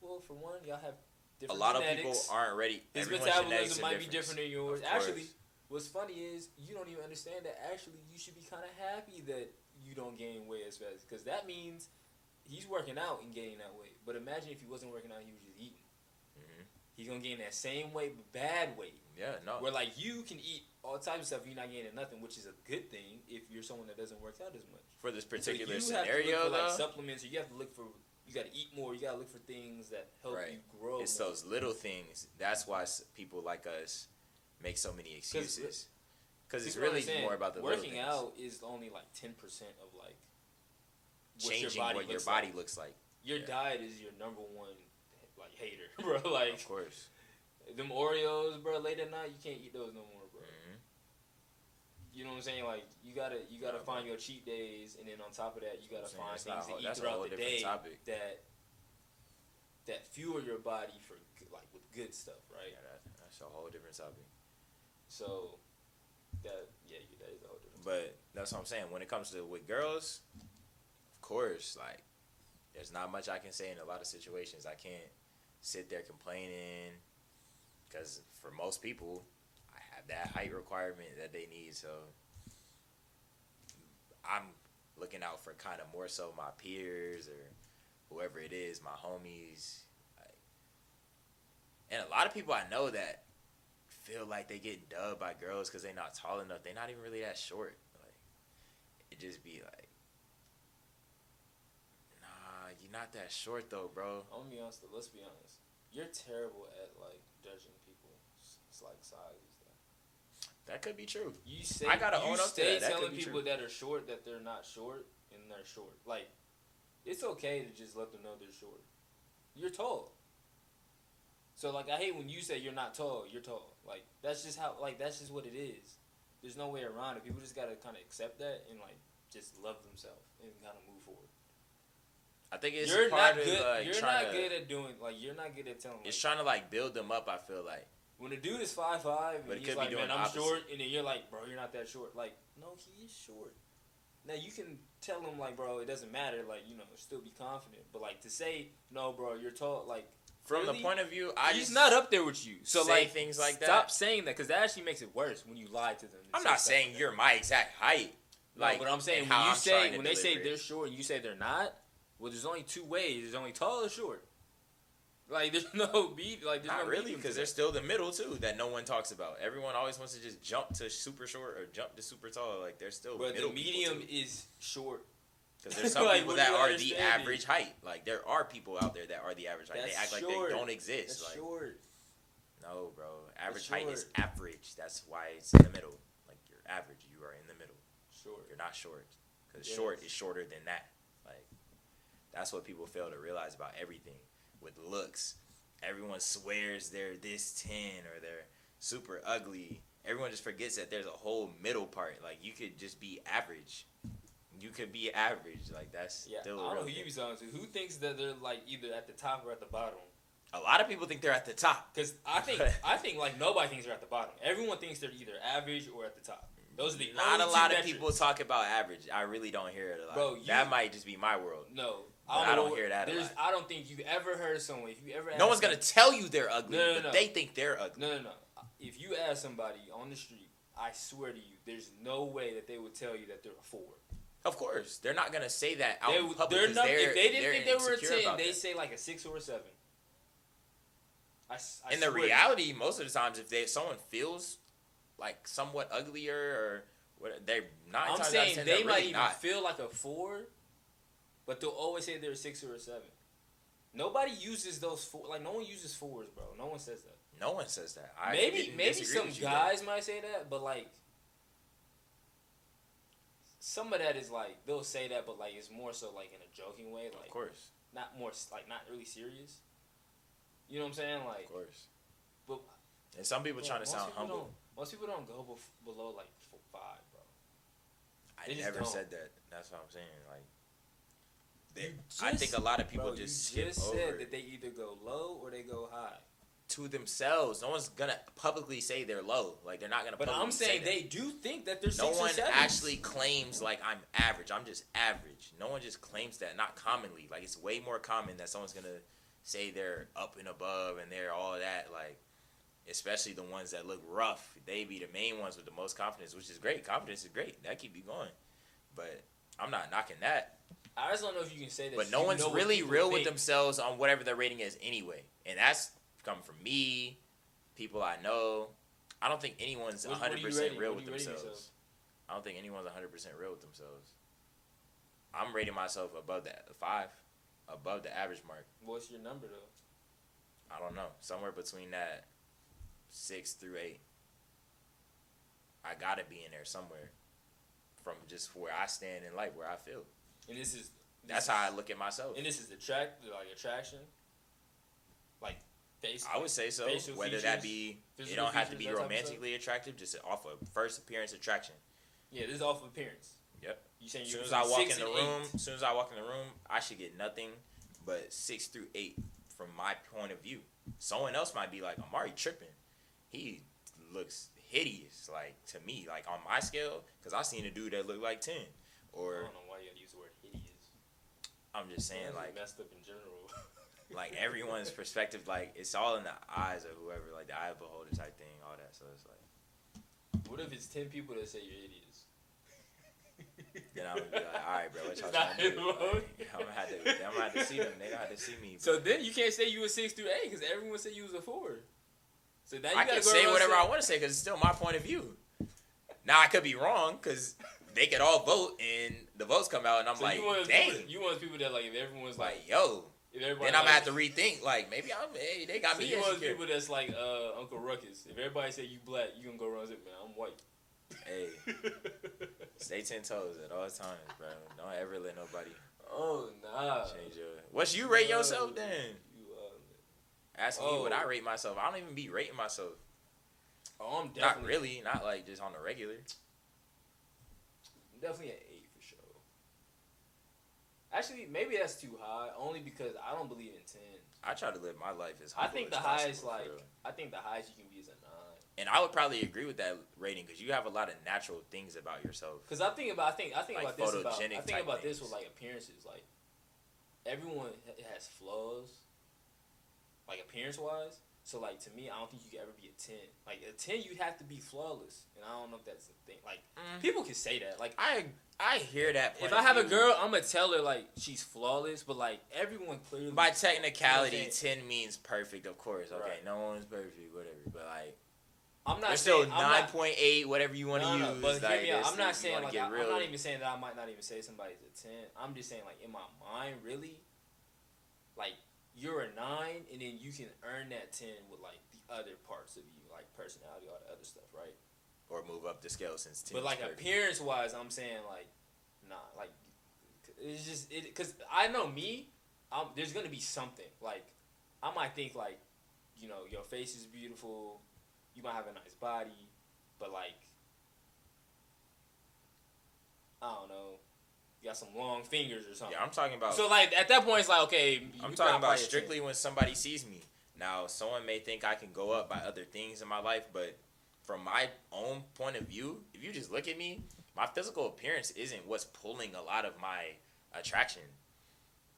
well, for one, y'all have different. A lot genetics. of people aren't ready. His Everyone's metabolism might be different than yours. Actually, what's funny is you don't even understand that. Actually, you should be kind of happy that you don't gain weight as fast because that means he's working out and gaining that weight. But imagine if he wasn't working out, he was just eating. Mhm. He's gonna gain that same weight, but bad weight. Yeah, no. Where like you can eat all types of stuff, you're not gaining nothing, which is a good thing if you're someone that doesn't work out as much. For this So particular you scenario, have to look for, though, like supplements, or you have to look for. You You got to eat more. You got to look for things that help Right. you grow. It's more. those little things. That's why people like us make so many excuses. Because it's really more about the working out is only like ten percent of like what your changing body what your looks body like. looks like. Your yeah. diet is your number one like hater, bro. Like Of course. them Oreos, bro. Late at night, you can't eat those no more, bro. hmm You know what I'm saying? Like you gotta you gotta Nah, find bro. your cheat days, and then on top of that, you gotta find that's not things a to eat throughout the day topic. that that fuel your body for like with good stuff, right? Yeah, that, that's a whole different topic. So that yeah, that is a whole different. But that's what I'm saying. When it comes to with girls, of course, like there's not much I can say in a lot of situations. I can't sit there complaining because for most people, I have that height requirement that they need. So I'm looking out for kind of more so my peers or whoever it is, my homies. And a lot of people I know that feel like they get dubbed by girls because they're not tall enough. They're not even really that short. Like it just be like, nah, you're not that short though, bro. I'm gonna be honest. Let's be honest. You're terrible at like judging people. Like size. That could be true. You say I gotta you own up to stay that. That telling be people true. that are short that they're not short and they're short. Like it's okay to just let them know they're short. You're tall. So like I hate when you say you're not tall, you're tall. Like that's just how like that's just what it is. There's no way around it. People just gotta kind of accept that and like just love themselves and kind of move forward. I think it's you're part not of good. like you're trying not to. good at doing like you're not good at telling. it's like, trying to like build them up. I feel like when a dude is five five But he's could be like, doing man, I'm opposite. short, and then you're like, bro, you're not that short. Like, no, he is short. Now you can tell him like, bro, it doesn't matter. Like, you know, still be confident. But like to say, no, bro, you're tall. Like, from Really? the point of view, I he's just not up there with you. So say like things like that. Stop saying that because that actually makes it worse when you lie to them. I'm not saying you're my exact height. No, Like, but I'm saying when you I'm say when they say it. they're short and you say they're not, well, there's only two ways. There's only tall or short. Like there's no beat. Like there's Not no really, because there's still the middle too that no one talks about. Everyone always wants to just jump to super short or jump to super tall. Like there's still But middle the medium is short. because there's some Like, people that are the average height. Like there are people out there that are the average height. they That's act like they don't exist. That's like short. no, bro. Average height is average. That's why it's in the middle. Like you're average. You are in the middle. Short. You're not short. Because Yes. short is shorter than that. That's what people fail to realize about everything. With looks, everyone swears they're this 10 or they're super ugly. Everyone just forgets that there's a whole middle part. Like, you could just be average. You could be average. Like, that's Yeah, still I don't know who you thing. be talking to. Who thinks that they're like either at the top or at the bottom? A lot of people think they're at the top. Because I think I think like nobody thinks they're at the bottom. Everyone thinks they're either average or at the top. Those are the Not a lot of metrics. people talk about average. I really don't hear it a lot. Bro, you- that might just be my world. No, I don't, I don't hear that There's. I don't think you've ever heard someone. If you ever No one's to tell you they're ugly, No, no, but no. they think they're ugly. No, no, no. If you ask somebody on the street, I swear to you, there's no way that they would tell you that they're a four. Of course, they're not gonna say that out They, in public. they're not, they're, if they didn't think they were a ten, they say like a six or a seven. I, I In the reality, most of the times, if they someone feels like somewhat uglier or what, they're nine I'm saying ten they might really even not. feel like a four, but they'll always say they're a six or a seven. Nobody uses those four. Like no one uses fours, bro. No one says that. No one says that. I maybe maybe some with you there. guys might say that, but like some of that is like they'll say that, but like it's more so like in a joking way, Like Of course, not more like not really serious. You know what I'm saying? Like, of course. but And some people trying to sound humble. Most people don't go bef- below like f- five, bro. I they just never don't. said that. That's what I'm saying. Like, You I think a lot of people Bro, just you skip just over said it that they either go low or they go high. to themselves. No one's gonna publicly say they're low. Like they're not gonna. But publicly I'm saying they do think that they're No one actually claims like I'm average. I'm just average. No one just claims that. Not commonly. Like it's way more common that someone's gonna say they're up and above and they're all that. Like especially the ones that look rough. They be the main ones with the most confidence, which is great. Confidence is great. That keep you going. But I'm not knocking that. I just don't know if you can say that. But no one's really real with think. themselves on whatever their rating is anyway. And that's coming from me, people I know. I don't think anyone's What- what are you 100% rating? real with are you rating themselves. I don't think anyone's 100% real with themselves. I'm rating myself above that, a five, above the average mark. What's your number though? I don't know, somewhere between that six through eight. I gotta be in there somewhere, from just where I stand in life, where I feel. And this is That's how I look at myself. And this is attract like attraction, like face. I would say so. Whether that be, it don't have to be features, that type of stuff? romantically attractive, just off of first appearance attraction. Yeah, this is off of appearance. Yep. You saying soon as I walk in the room, eight. as soon as I walk in the room, I should get nothing but six through eight from my point of view. Someone else might be like, Amari tripping. He looks hideous, like to me, like on my scale, because I seen a dude that looked like ten. Or don't know why you gotta use the word hideous. I'm just saying, like, messed up in general. like everyone's perspective, like it's all in the eyes of whoever, like the eye of beholder type thing, all that. So it's like, what if it's ten people that say you're idiots? then I'm gonna be like, all right, bro, what y'all trying to do? Like, I'm gonna have to, I'm gonna have to see them. They gonna have to see me. So then you can't say you a six through eight because everyone said you was a four. So now you I gotta can go say whatever saying- I want to say because it's still my point of view. Now I could be wrong because they could all vote and the votes come out and I'm So like, you want dang, people, you want people that like if everyone's like, like yo. if everybody Then I'm gonna have to rethink. Like maybe I'm. Hey, they got So me. you want people that's like uh, Uncle Ruckus. If everybody say you black, you gonna go around and say, man, I'm white. Hey, stay ten toes at all times, bro. Don't ever let nobody oh nah. change your. What's you rate yourself then? You, uh, Asking me what Oh. I rate myself. I don't even be rating myself. oh, I'm Not really. Not like just on the regular. Definitely an eight for sure. Actually, maybe that's too high. Only because I don't believe in ten. I try to live my life as. I think as the highest like real. I think the highest you can be is a nine. And I would probably agree with that rating because you have a lot of natural things about yourself. Cause I think about I think I think Like about this about I think about this with like appearances. Like everyone has flaws, like appearance wise. So like to me, I don't think you could ever be a ten. Like a ten, you have to be flawless, and I don't know if that's the thing. Like mm. people can say that. Like I I hear that. if I of have a girl, I'm gonna tell her like she's flawless, but like everyone clearly by technicality, You know ten means perfect. Of course, okay, Right. no one's perfect, whatever. But like, I'm not there's still saying I'm nine not- point eight, whatever you want to no, no, use. but hear like, me out. I'm not saying wanna like I, I'm not even saying that I might not even say somebody's a ten. I'm just saying like in my mind, really, like you're a nine, and then you can earn that ten with like the other parts of you, like personality, all the other stuff, right? or move up the scale since ten. but like appearance wise, I'm saying like, nah, like it's just it because I know me. I'm, there's gonna be something like I might think like, you know, your face is beautiful, you might have a nice body, but like, I don't know, you got some long fingers or something. Yeah, I'm talking about. so like at that point, it's like okay, you I'm talking about probably a 10. strictly when somebody sees me. Now, someone may think I can go up by other things in my life, but from my own point of view, if you just look at me, my physical appearance isn't what's pulling a lot of my attraction.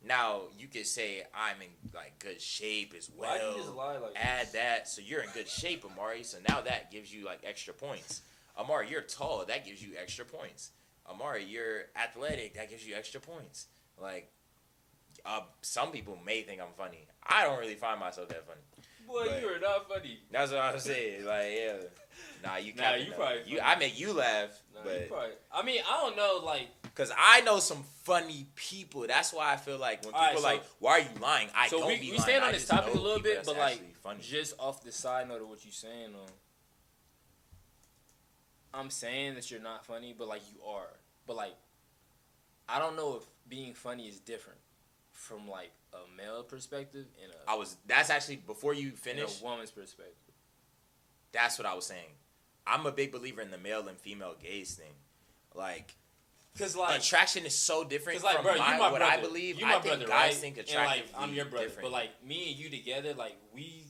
Now, you could say I'm in like good shape as well. Why do you just lie like add that so you're in good shape amari so now that gives you like extra points amari you're tall that gives you extra points amari you're athletic that gives you extra points like uh, some people may think i'm funny i don't really find myself that funny Boy, But- you are not funny. that's what i'm saying like yeah nah you Nah, you probably you i make you laugh Nah, you but probably. I mean, I don't know, like. because i know some funny people that's why i feel like when people right, are so- like why are you lying i so don't we, be we lying. stand I on this topic a little bit, but like funny. just off the side note of what you're saying, though, I'm saying that you're not funny, but like you are. But like, I don't know if being funny is different from like a male perspective and a, I was. That's actually before you finish. a woman's perspective. That's what I was saying. I'm a big believer in the male and female gaze thing. Like, Cause like, attraction is so different like, from bro, my, you my what brother. I believe. You my I think brother, guys right? think and attractive. like, I'm your brother, different. but like me and you together, like we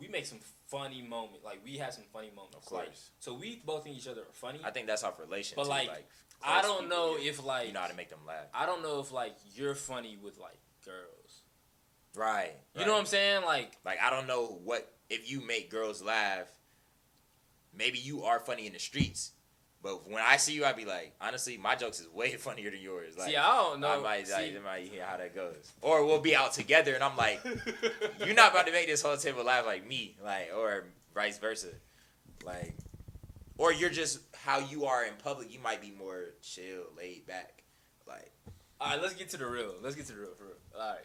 we make some funny moments. Like we had some funny moments. of Like, course. so we both think each other are funny. I think that's our relation. But, like, like I don't know if like you know how to make them laugh. I don't know if like you're funny with like girls. Right. You know what I'm saying? Like Like I don't know what if you make girls laugh. Maybe you are funny in the streets, but when I see you, I'd be like, honestly, my jokes is way funnier than yours. Like, see, I don't know. I might, see, like, I might hear how that goes. Or we'll be out together, and I'm like, you're not about to make this whole table laugh like me, like, or vice versa, like, or you're just how you are in public. You might be more chill, laid back, like. All right, let's get to the real. Let's get to the real for real. All right.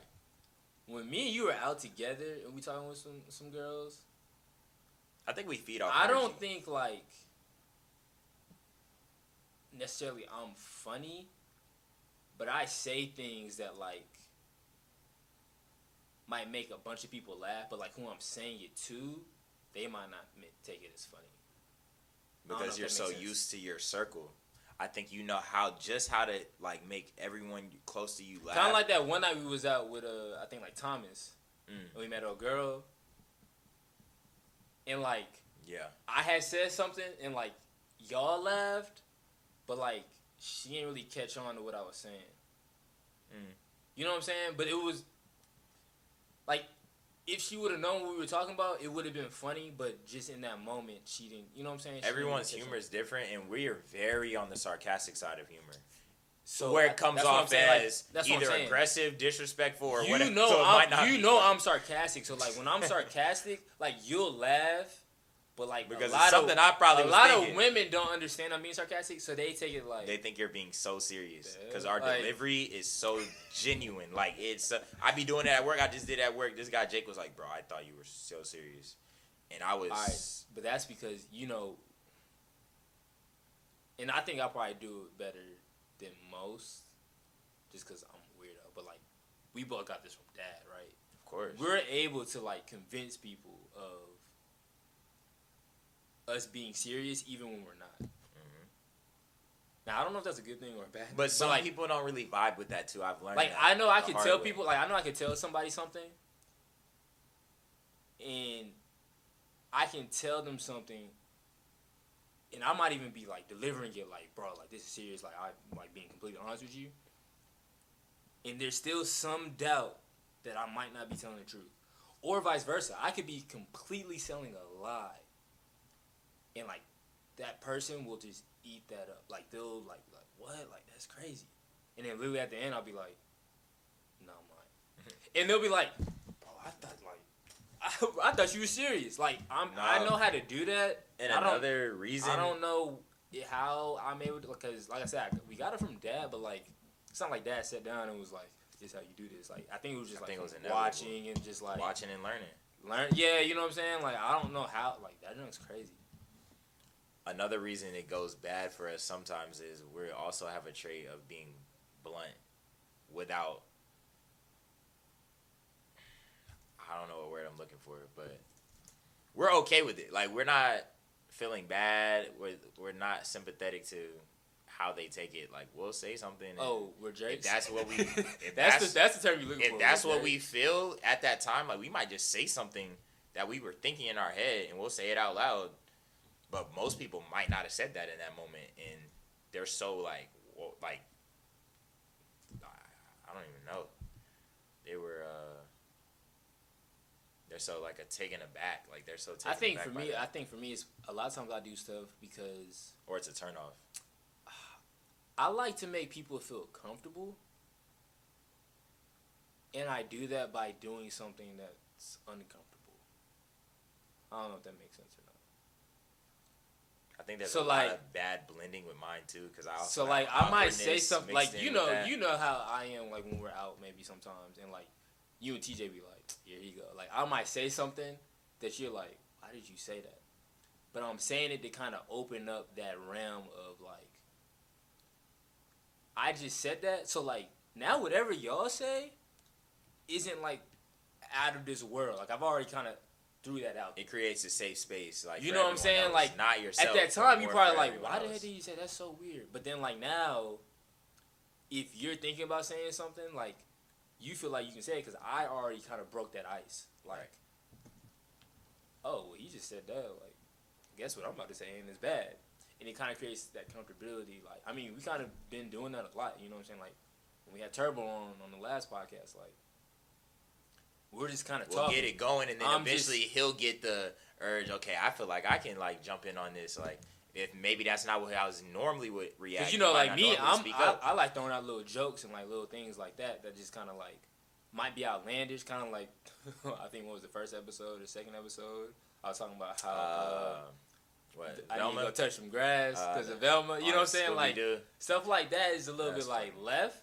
when me and you were out together and we talking with some some girls, I think we feed off. I don't think like necessarily I'm funny, but I say things that like might make a bunch of people laugh, but like who I'm saying it to, they might not take it as funny. I don't know because you're so sense. used to your circle. I think you know how just how to like make everyone close to you laugh. Kind of like that one night we was out with uh I think like Thomas, Mm. and we met a girl, and like yeah, I had said something and like y'all laughed, but like she didn't really catch on to what I was saying. Mm. You know what I'm saying? But it was like if she would have known what we were talking about, it would have been funny. But just in that moment, she didn't. You know what I'm saying? She everyone's humor is different, and we are very on the sarcastic side of humor. so where it comes that's what I'm off like, as I'm either aggressive, disrespectful, or you whatever. know, so it I'm, might not you know. I'm sarcastic. So like when I'm sarcastic, like you'll laugh, but like because a it's something of, I probably a lot thinking. of women don't understand I'm being sarcastic, so they take it like they think you're being so serious because our like- delivery is so genuine. Like it's, uh, I be doing it at work. I just did it at work. This guy Jake was like, "Bro, I thought you were so serious," and I was. But that's because you know, and I think I probably do it better than most, just because I'm weirdo. But like, we both got this from dad, right? Of course. We're able to like convince people of us being serious, even when we're not. Mhm. Now I don't know if that's a good thing or a bad. thing, But some like, people don't really vibe with that too. I've learned. like I know I could tell way. people, like I know I could tell somebody something, and I can tell them something, and I might even be like delivering it like, bro, like this is serious. Like I'm like being completely honest with you, and there's still some doubt that I might not be telling the truth, or vice versa. I could be completely selling a lie, and like that person will just eat that up. Like they'll like like what? Like that's crazy. And then literally at the end, I'll be like, "No, I'm not." and they'll be like, "Bro, I thought like, I, I thought you were serious. Like, I'm I know how to do that. And I another reason. I don't know how I'm able to because, like I said, I, we got it from dad, but like, it's not like dad sat down and was like, "This is how you do this." Like, I think it was just I like was watching and just like watching and learning. learn. Yeah, you know what I'm saying? Like, I don't know how. Like, that junk's crazy. Another reason it goes bad for us sometimes is we also have a trait of being blunt without. I don't know what word I'm looking for, but we're okay with it. Like we're not feeling bad. We're we're not sympathetic to how they take it. Like we'll say something. Oh, we're Jakes. that's what we- if that's, that's- the that's the term you looking for. if that's what we feel at that time, like we might just say something that we were thinking in our head and we'll say it out loud. But most people might not have said that in that moment, and they're so like, whoa, like, I don't even know. They were, uh, they're so like a taken aback, like they're so. Taken I think for me, that. I think for me, it's a lot of times I do stuff because or it's a turn off. I like to make people feel comfortable, and I do that by doing something that's uncomfortable. I don't know if that makes sense or not. Think there's So, a lot like- of bad blending with mine too, because I also So like I might say something like you know you know how I am like when we're out maybe sometimes and like you and TJ be like here you go. Like I might say something that you're like why did you say that? But I'm saying it to kind of open up that realm of like I just said that so like now whatever y'all say isn't like out of this world. Like I've already kind of threw that out it creates a safe space. Like You know what I'm saying? else, Like, not yourself. at that time, you probably like, why the else. heck did you say that's so weird? But then like now, if you're thinking about saying something, like you feel like you can say it because I already kind of broke that ice. Like, Right. oh, well, he just said that. Like, guess what I'm about to say and it's bad, and it kind of creates that comfortability. Like, I mean, we kind of been doing that a lot. You know what I'm saying? Like when we had Turbo on on the last podcast, like we're just kind of We'll talking. get it going, and then I'm eventually he'll get the urge. Okay, I feel like I can like jump in on this. Like if maybe that's not what I was normally would react. Cause you know, like me, I'm I. I like throwing out little jokes and like little things like that that just kind of like might be outlandish. Kind of like I think what was the first episode or second episode? I was talking about how uh, Uh, what? I need to Velma? go touch some grass Uh, because of Velma. You know what I'm saying? Like stuff like that is a little That's bit like funny. left,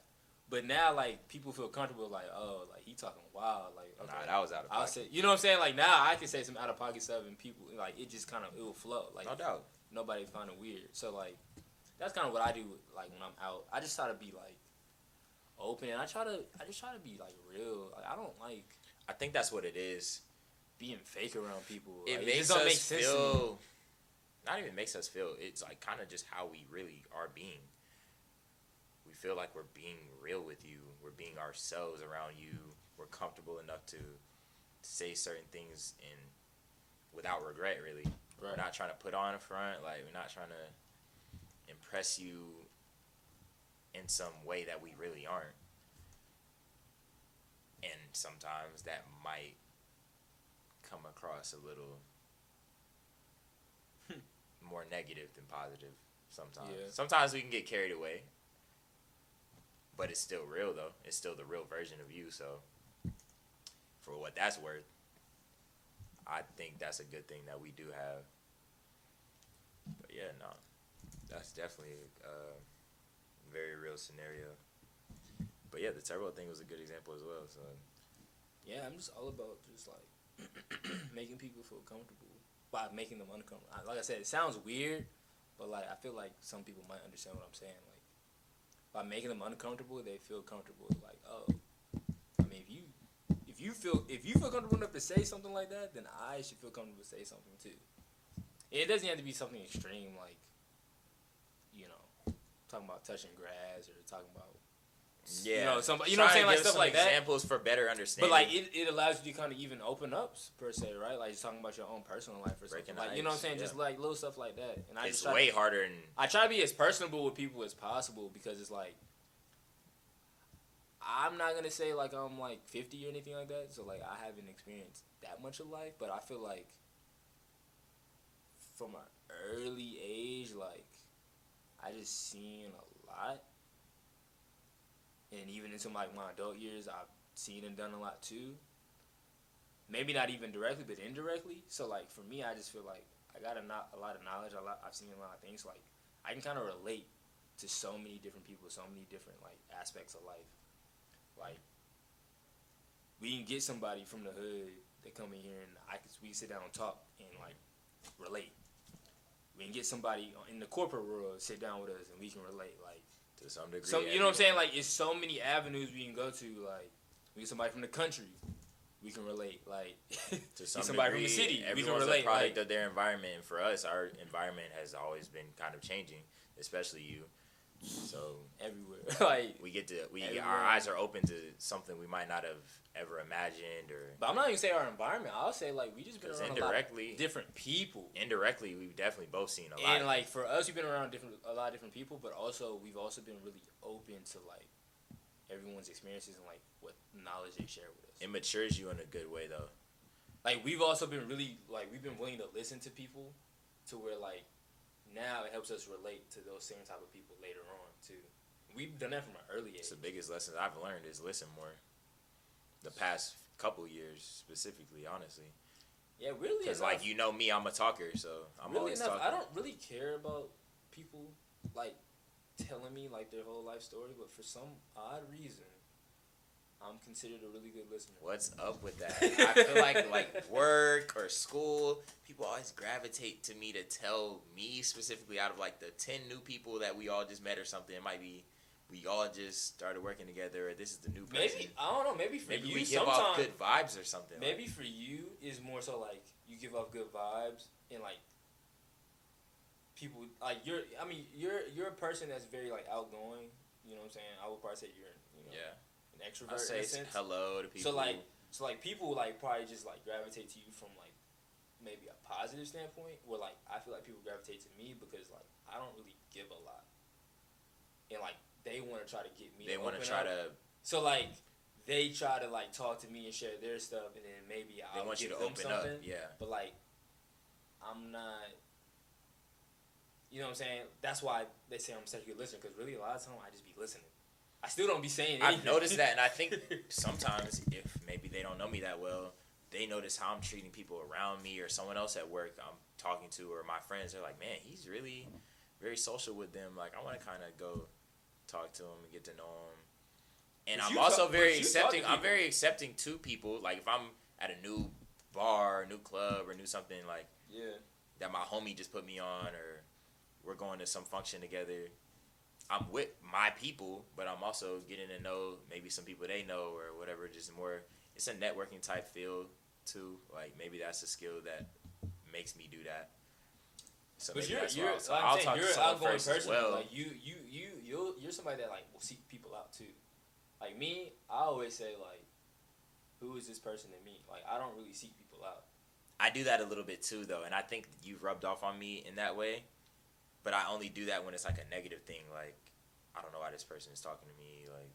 But now, like people feel comfortable, like oh, like he talking wild, like okay. Nah, that was out of I'll say, you know what I'm saying? Like now, I can say some out of pocket stuff, and people like it just kind of it will flow. Like no doubt. nobody find it weird. So like that's kind of what I do. Like when I'm out, I just try to be like open, and I try to I just try to be like real. Like I don't like I think that's what it is. being fake around people. It Like, makes just don't us make sense feel. Not even makes us feel. It's like kind of just how we really are being. We feel like we're being real with you. We're being ourselves around you. We're comfortable enough to say certain things in without regret. Really, we're not trying to put on a front. Like we're not trying to impress you in some way that we really aren't. And sometimes that might come across a little hmm. more negative than positive sometimes. Yeah. Sometimes we can get carried away. But it's still real though. It's still the real version of you, so for what that's worth, I think that's a good thing that we do have. But yeah, no. That's definitely uh, a very real scenario. But yeah, the turbo thing was a good example as well. So Yeah, I'm just all about just like making people feel comfortable by making them uncomfortable. Like I said, it sounds weird, but like I feel like some people might understand what I'm saying. Like by making them uncomfortable, they feel comfortable. Like oh, I mean, if you if you feel if you feel comfortable enough to say something like that, then I should feel comfortable to say something too. It doesn't have to be something extreme like you know talking about touching grass or talking about yeah, you know some you know what I'm saying like stuff some like that. Examples for better understanding. But like it, it allows you to kind of even open up per se, right? Like just talking about your own personal life or something. Breaking Like the you know what I'm saying? yeah. Just like little stuff like that. And I it's just way to, harder than I try to be as personable with people as possible because it's like I'm not gonna say like I'm like 50 or anything like that. So like I haven't experienced that much of life, but I feel like from an early age, like I just seen a lot. And even into like my adult years, I've seen and done a lot too. Maybe not even directly, but indirectly. So like for me, I just feel like I got a, not, a lot of knowledge. A lot, I've seen a lot of things. Like I can kind of relate to so many different people, so many different like aspects of life. Like we can get somebody from the hood that come in here and I can we can sit down and talk and like relate. We can get somebody in the corporate world sit down with us and we can relate. Like to some degree. some, you know what I'm saying? Like it's so many avenues we can go to. Like we get somebody from the country, we can relate. Like to some somebody from degree, the city, we can relate, a product like- of their environment. And for us, our environment has always been kind of changing, especially you. So everywhere. like, we get to we Everywhere. our eyes are open to something we might not have ever imagined, or but I'm not even saying our environment. I'll say like we just been around a lot of different people. indirectly, we've definitely both seen a lot. And like for us, we've been around different a lot of different people, but also we've also been really open to like everyone's experiences and like what knowledge they share with us. it matures you in a good way, though. like we've also been really like we've been willing to listen to people to where like now it helps us relate to those same type of people later on too. We've done that from an early age. It's the biggest lesson I've learned is listen more. The past couple years, specifically, honestly, Yeah, really. because like you know me, I'm a talker, so I'm really always enough, talking. I don't really care about people like telling me like their whole life story, but for some odd reason, I'm considered a really good listener. What's up with that? I feel like like work or school, people always gravitate to me to tell me specifically out of like the ten new people that we all just met or something. It might be we all just started working together. Or this is the new person. Maybe I don't know. Maybe for Maybe you, we give sometimes off good vibes or something. maybe for you is more so like you give off good vibes and like people like you're. I mean, you're you're a person that's very like outgoing. You know what I'm saying? I would probably say you're you know yeah, an extrovert I say in a sense. hello to people. So like, so like people like probably just like gravitate to you from like maybe a positive standpoint. Where like I feel like people gravitate to me because like I don't really give a lot, and like they want to try to get me. they want to try up. to So like they try to like talk to me and share their stuff, and then maybe I'll want you to them open something. up. Yeah, But like, I'm not. You know what I'm saying? That's why they say I'm such a good listener because really a lot of time I just be listening. I still don't be saying anything. I've noticed that, and I think sometimes if maybe they don't know me that well, they notice how I'm treating people around me or someone else at work I'm talking to or my friends. They're like, man, he's really very social with them. Like I want to kind of go talk to him and get to know him. and I'm also talk- very accepting. I'm very accepting to people. Like if I'm at a new bar, new club, or new something like Yeah. that, my homie just put me on, or we're going to some function together. I'm with my people, but I'm also getting to know maybe some people they know or whatever. Just more, it's a networking type feel too. Like maybe that's a skill that makes me do that. So But you're you're I'll, like I'm I'll saying, you're an outgoing person. well. Like you you you you you're somebody that like will seek people out too. Like me, I always say like, who is this person to me? Like I don't really seek people out. I do that a little bit too, though, and I think you've rubbed off on me in that way. But I only do that when it's like a negative thing, like I don't know why this person is talking to me, like,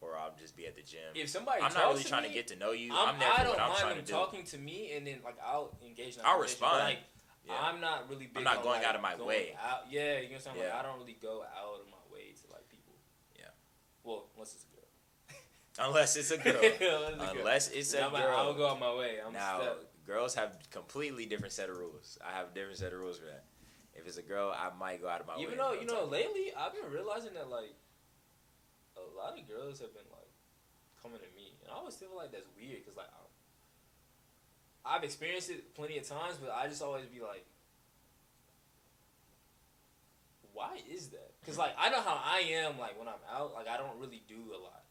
or I'll just be at the gym. If somebody I'm not really to trying me, to get to know you. I'm, I'm, there I don't I'm mind trying them to do. talking to me, and then like I'll engage. In I'll respond. Like, Yeah. I'm not really big. not on, going like, out of my way. Out, yeah, you know what I'm saying. Like, Yeah. I don't really go out of my way to like people. Yeah. Well, unless it's a girl. Unless it's a girl. Unless it's a girl. Unless it's a I'm, girl. I will go out of my way. I'm now, step. girls have completely different set of rules. I have a different set of rules for that. If it's a girl, I might go out of my way. Even though you know, lately I've been realizing that like a lot of girls have been like coming to me, and I always feel like that's weird because like I, I've experienced it plenty of times, but I just always be like, why is that? Because like I know how I am like when I'm out, like I don't really do a lot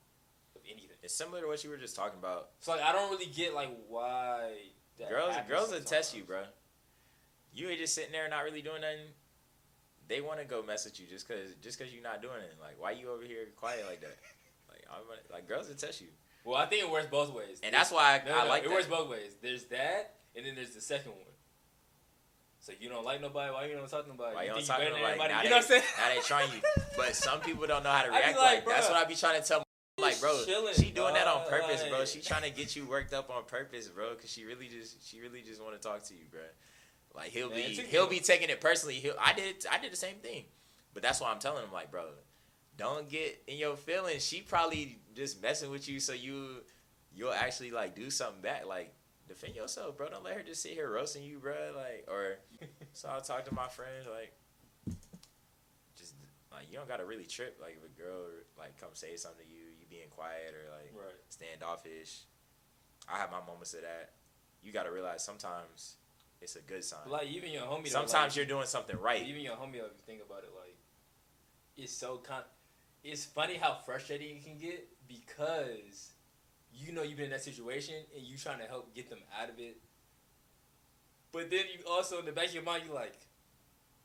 of anything. it's similar to what you were just talking about. So like I don't really get like why. That girls, girls will test you, bro. You ain't just sitting there not really doing nothing. They want to go mess with you just cause just cause you're not doing it. Like, why you over here quiet like that? Like, I'm gonna- like girls will test you, Well, I think it works both ways. and There's- that's why I, No, I no, like it that. works both ways. There's that, and then there's the second one. So you don't like nobody? Why you don't talk to nobody? Why you don't think talk to nobody? Now You know what I'm saying? Now they trying you, but some people don't know how to react. like, Like, that's what I be trying to tell. I'm like, bro, chilling, she doing that on dog, purpose, bro. She trying to get you worked up on purpose, bro. Cause she really just, she really just want to talk to you, bro. Like he'll Man, be, he'll be taking it personally. He'll, I did, I did the same thing, but that's why I'm telling him, like, bro, don't get in your feelings. She probably just messing with you, so you, you'll actually like do something back, like. Defend yourself, bro. Don't let her just sit here roasting you, bro. Like, or so I'll talk to my friends, like, just like you don't gotta really trip. Like if a girl like come say something to you, you being quiet or like Right. standoffish. I have my moments of that. You gotta realize sometimes it's a good sign. Like even your homie. Sometimes like, you're doing something right. Even your homie, if you think about it, like it's so con. It's funny how frustrating it can get because you know you've been in that situation and you're trying to help get them out of it. But then you also in the back of your mind you like,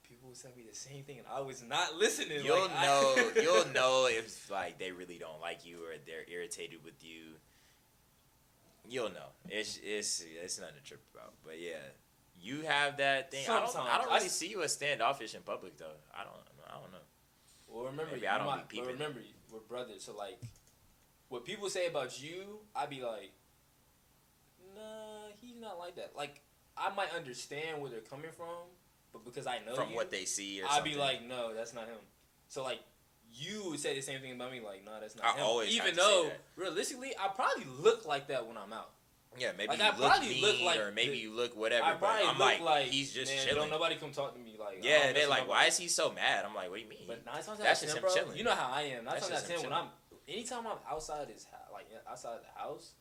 people will tell me the same thing and I was not listening. You'll Like, I- know. you'll know if like they really don't like you or they're irritated with you. You'll know. It's it's it's nothing to trip about. But yeah, you have that thing. I don't. I don't I really s- see you as standoffish in public though. I don't. I don't know. Well, remember, Maybe you I don't might- be but peeping. remember, we're brothers. So like, what people say about you, I'd be like, nah, he's not like that. Like, I might understand where they're coming from, but because I know From you, what they see or I'd something. be like, no, that's not him. So like, you would say the same thing about me, like, no, that's not I him. always Even though realistically, I probably look like that when I'm out. Yeah, maybe Like, you I look mean, look like or maybe the- you look whatever. I but I'm like, like, he's just man, chilling. Don't nobody come talk to me like. Yeah, they're like, why is he so mad? I'm like, what do you mean? But nine times out That's of ten, bro, chilling. you know how I am. Nine times out of ten, when I'm anytime I'm outside his house, like outside the house,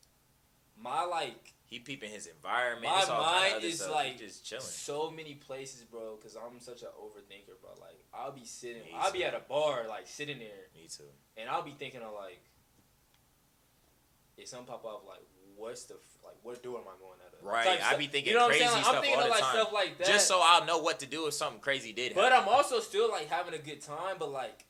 my like he peeping his environment. my mind is stuff. He like just chilling. so many places, bro. Because I'm such an overthinker, bro. Like I'll be sitting, Me I'll be at a bar, like sitting there, Me too. and I'll be thinking of like, if something pop up, like what's the like what door am I going out of? Right, Type I be thinking you know crazy? Like, stuff I'm thinking all of the like time. stuff like that. Just so I'll know what to do if something crazy did But happen. I'm also still like having a good time. But like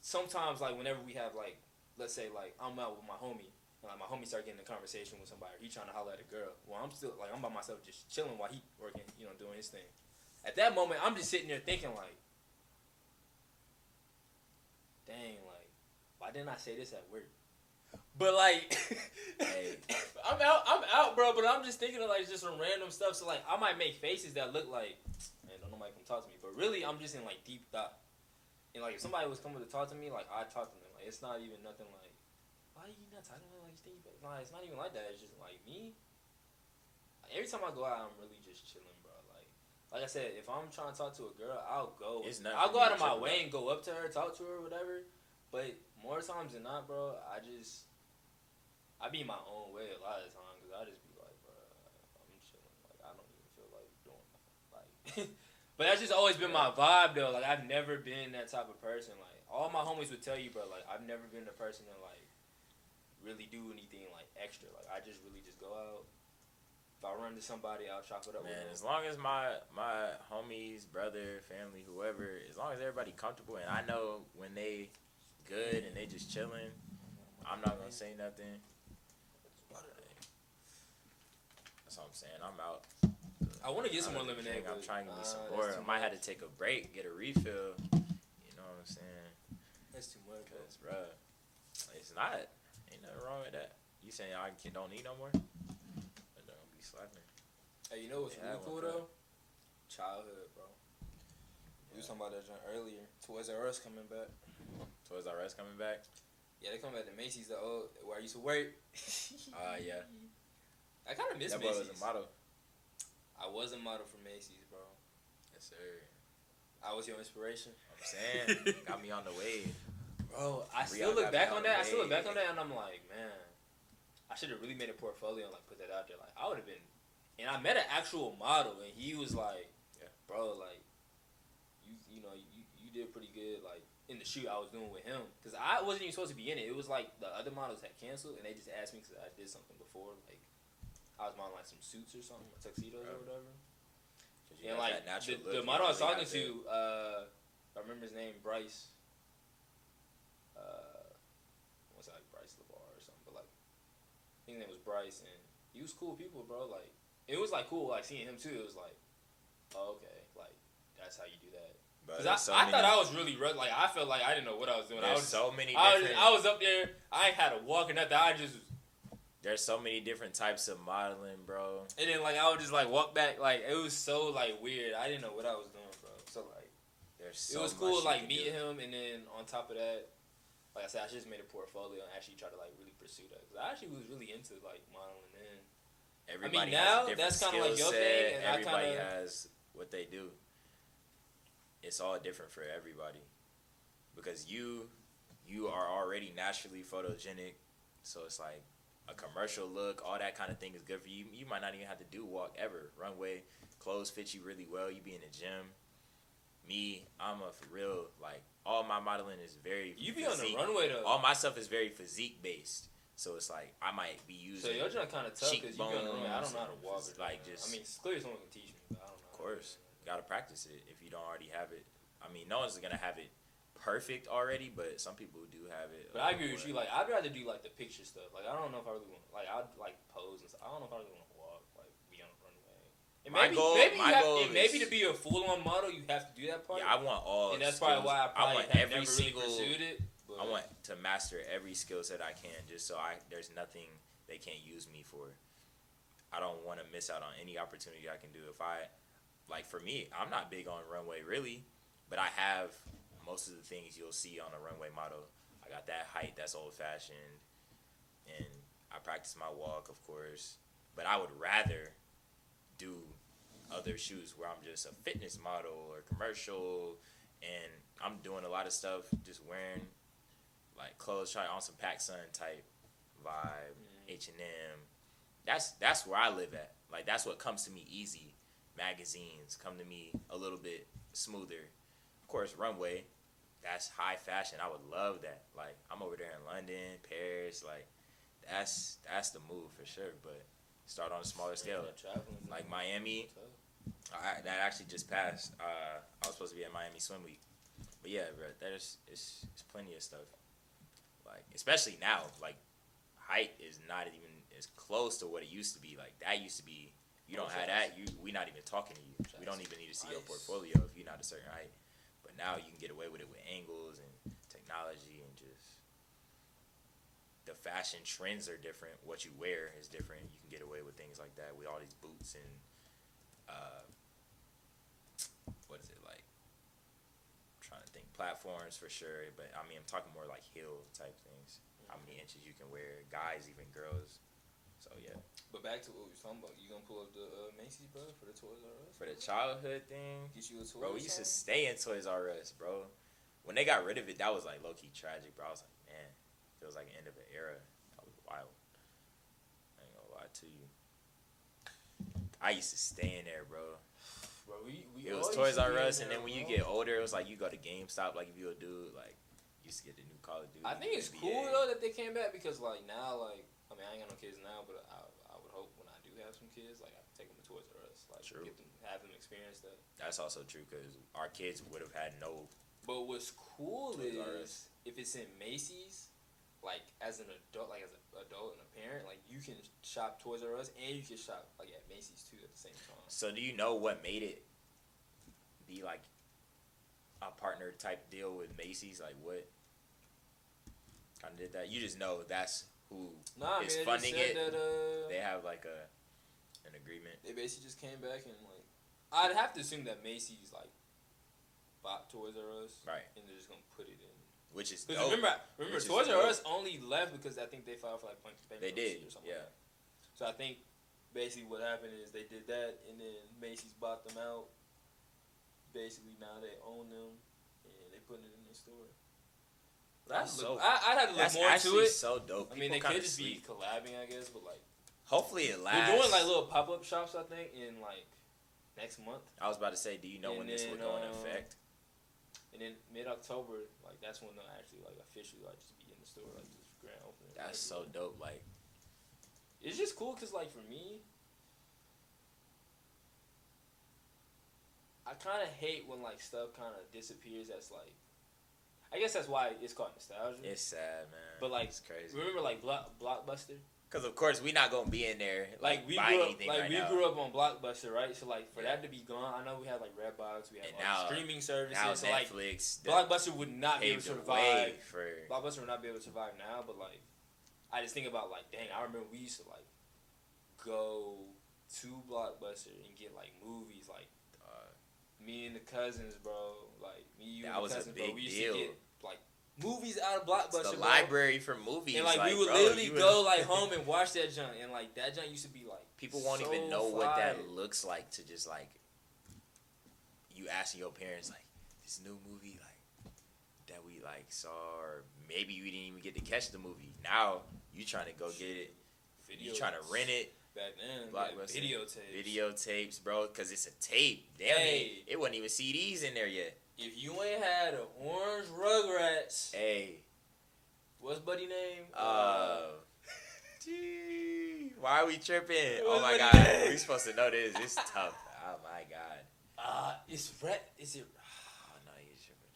sometimes, like whenever we have like, let's say like I'm out with my homie, and like my homie start getting a conversation with somebody, or he trying to holler at a girl. Well, I'm still like I'm by myself, just chilling while he working, you know, doing his thing. At that moment, I'm just sitting there thinking like, dang, like why didn't I say this at work? But like, Hey. I'm out, I'm out, bro. But I'm just thinking of like just some random stuff. So like, I might make faces that look like, man, don't nobody come talk to me. But really, I'm just in like deep thought. And like, if somebody was coming to talk to me, like I talk to them. Like it's not even nothing like, why are you not talking to me? Like you think? Nah, it's not even like that. It's just like me. Like, every time I go out, I'm really just chilling, bro. Like, like I said, if I'm trying to talk to a girl, I'll go. It's nothing I'll go out of my way and go up to her, talk to her, whatever. But more times than not, bro, I just I be my own way a lot of the time because I just be like, bro, I'm chilling. Like I don't even feel like doing nothing. Like, but that's just always been my vibe though. Like I've never been that type of person. Like all my homies would tell you, bro. Like I've never been the person to like really do anything like extra. Like I just really just go out. If I run into somebody, I'll chop it up. Man, as long as my my homies, brother, family, whoever, as long as everybody comfortable and I know when they good and they just chilling, I'm not gonna say nothing. All I'm saying. I'm out. I want to get some more lemonade. I'm trying to get me some uh, more. I might have to take a break, get a refill. You know what I'm saying? That's too much, bro. Cause, bruh, it's not. Ain't nothing wrong with that. You saying I can, don't need no more? But don't be slapping. Hey, you know what's Yeah, really cool though? Childhood, bro. We was talking about that joint earlier. Toys R Us coming back. Toys R Us coming back. Yeah, they come back to Macy's, the old where I used to work. Uh, yeah. I kind of miss That boy Macy's. was a model. I was a model for Macy's, bro. Yes, sir. I was your inspiration, I'm saying, got me on the wave. bro. I Rihanna still look back on on that. I still look back on that, and I'm like, man, I should have really made a portfolio and like put that out there. Like, I would have been. And I met an actual model, and he was like, Yeah. bro, like, you you know you you did pretty good like in the shoot I was doing with him because I wasn't even supposed to be in it. It was like the other models had canceled, and they just asked me because I did something before, like I was modeling like some suits or something, tuxedos or Right. whatever. 'Cause you And like that the, the model I was talking to, uh, I remember his name, Bryce. Uh, what's it, like Bryce Lavar or something? But like, his name was Bryce, and he was cool people, bro. Like, it was like cool, like seeing him too. It was like, oh, okay, like that's how you do that. But Cause I, so I many, thought I was really like I felt like I didn't know what I was doing. I was so many I was. I was up there. I had a walk or nothing. I just there's so many different types of modeling, bro. and then like I would just like walk back. Like it was so like weird. I didn't know what I was doing, bro. So like. There's it was cool like meeting do. him and then on top of that like i said i just made a portfolio and actually tried to like really pursue that because i actually was really into like modeling then Everybody now, has a that's kinda like skill your thing, set. and I Everybody kinda- has what they do. It's all different for everybody because you you are already naturally photogenic, so it's like a commercial look, all that kind of thing is good for you. You might not even have to do walk ever. Runway clothes fit you really well. You be in the gym. Me, I'm a for real like all my modeling is very. you be on the runway though All my stuff is very physique based, so it's like I might be using. so using. your joint kind of tough because you be on the runway i don't know how to walk or like, just- i mean clearly someone can teach me but i don't know Of course. gotta practice it if you don't already have it. I mean, no one's gonna have it perfect already, but some people do have it. but i uh, agree with you like i'd rather do like the picture stuff like i don't know if i really want like i'd like pose and stuff i don't know if i really want to walk like be on the runway and My maybe goal- maybe you my have, goal and maybe to be a full-on model you have to do that part yeah, I want all. and that's probably why I probably want have every never single. really pursued it. But I want to master every skill set I can, just so I there's nothing they can't use me for. I don't want to miss out on any opportunity I can do. If I, like for me, I'm not big on runway really, but I have most of the things you'll see on a runway model. I got that height that's old fashioned, and I practice my walk, of course. But I would rather do other shoots where I'm just a fitness model or commercial, and I'm doing a lot of stuff, just wearing like clothes, try on some PacSun type vibe. H and M. That's that's where I live at. Like that's what comes to me easy. Magazines come to me a little bit smoother. Of course, runway. That's high fashion. I would love that. Like I'm over there in London, Paris. Like that's that's the move for sure. But start on a smaller scale. Like Miami. I, that actually just passed. Uh, I was supposed to be at Miami Swim Week, but yeah, bro, there's it's, it's plenty of stuff. Like especially now, like height is not even as close to what it used to be. Like that used to be. You don't have that. You we not even talking to you. We don't even need to see your portfolio if you're not a certain height. Now you can get away with it with angles and technology and just the fashion trends are different. What you wear is different. You can get away with things like that with all these boots and uh, what is it like? I'm trying to think platforms for sure, but I mean I'm talking more like heel type things. How many inches you can wear, guys, even girls. So yeah, But back to what we was talking about. You gonna pull up the uh, Macy's, bro, for the Toys R Us? for the childhood thing, Get you a toy. bro, we used to stay in Toys R Us, bro. When they got rid of it, that was like low key tragic, bro. I was like, man, feels like an end of an era. That was wild. I ain't gonna lie to you. I used to stay in there, bro. Bro, we, we It was Toys R Us, and then when you get older, it was like you go to GameStop, like if you a dude, like you used to get the new Call of Duty. I think it's NBA. cool though that they came back because like now like I mean I ain't got no kids now but I, I would hope when I do have some kids like I take them to Toys R Us like True. get them have them experience that. That's also true because our kids would have had no. But what's cool Toys is if it's in Macy's, like as an adult, like as an adult and a parent, like you can shop Toys R Us and you can shop like at Macy's too at the same time. So do you know what made it be like a partner type deal with Macy's? Like what kind of did that? You just know that's who Nah, is man, funding it. that uh, they have like a an agreement. they basically just came back and like I'd have to assume that Macy's like bought Toys R Us Right. and they're just gonna put it in. Which is dope. remember, remember, Which Toys R. Us only left because I think they filed for like bankruptcy They did, or something. yeah. Like. So I think basically what happened is they did that, and then Macy's bought them out. Basically, now they own them, and they put it in their store. That's look, so- I, I'd have to look more into actually it. so dope. I mean, they could just sleep. be collabing, I guess, but like Hopefully it lasts. they're doing like little pop up shops. I think in like next month, I was about to say, do you know And when this then, would go into um, effect? and then mid October, like that's when they'll actually like officially like just be in the store, like just grand opening. That's so dope. Like, It's just cool because, like, for me, I kind of hate when like stuff kind of disappears. That's like, I guess that's why it's called nostalgia. it's sad, man. But, like, it's crazy. Remember, like Block, Blockbuster. Because of course we not gonna be in there like, Like we grew up, anything like right we now. grew up on Blockbuster, right? So like for Yeah. that to be gone, I know we had like Redbox, we had like now- streaming services. now so like Netflix the- Blockbuster would not be able to survive. for Blockbuster would not be able to survive now, but like, I just think about like, dang, I remember we used to like go to Blockbuster and get like movies, like uh, me and the cousins, bro, like me, you, That and was the a cousins, bro. We used deal. to get like movies out of it's Blockbuster, the bro. library for movies. And like, we would bro, literally go like home and watch that junk, and like that junk used to be like People won't so even know what that looks like to just like you asking your parents like this new movie like that we like saw or maybe you didn't even get to catch the movie. Now you trying to go get it. You trying to rent it, back then. Blockbuster. Video videotapes. videotapes, bro, because it's a tape. Damn Hey. it, it wasn't even CDs in there yet. If you ain't had an orange Rugrats, Hey, what's buddy name? uh, gee, why are we tripping? Oh my god, name? we supposed to know this. It's tough. Oh my god. uh, it's Red. Is it? Oh no, you're tripping.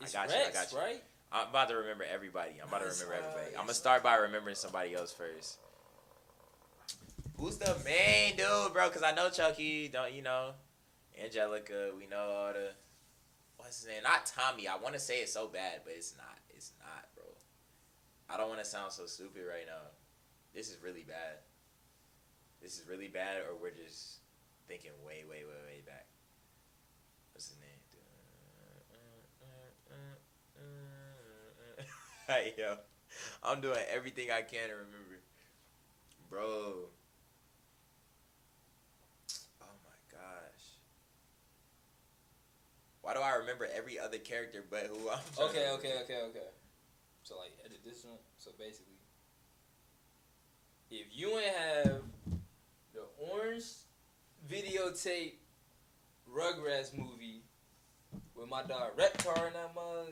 I got you, I got you. right? I'm about to remember everybody. I'm about to remember everybody. I'm gonna start by remembering somebody else first. Who's the main dude, bro? Cause I know Chucky. Don't you know? Angelica. We know all the. What's his name? Not Tommy. I want to say it so bad, but it's not. It's not, bro. I don't want to sound so stupid right now. This is really bad. This is really bad, or we're just thinking way, way, way, way back. What's his name? Yo. I'm doing everything I can to remember. Bro. Oh my gosh. Why do I remember every other character but who I'm Okay, to okay, okay, okay. So like edit this one. So basically, if you ain't have the orange videotape Rugrats movie with my dog Reptar in that mug,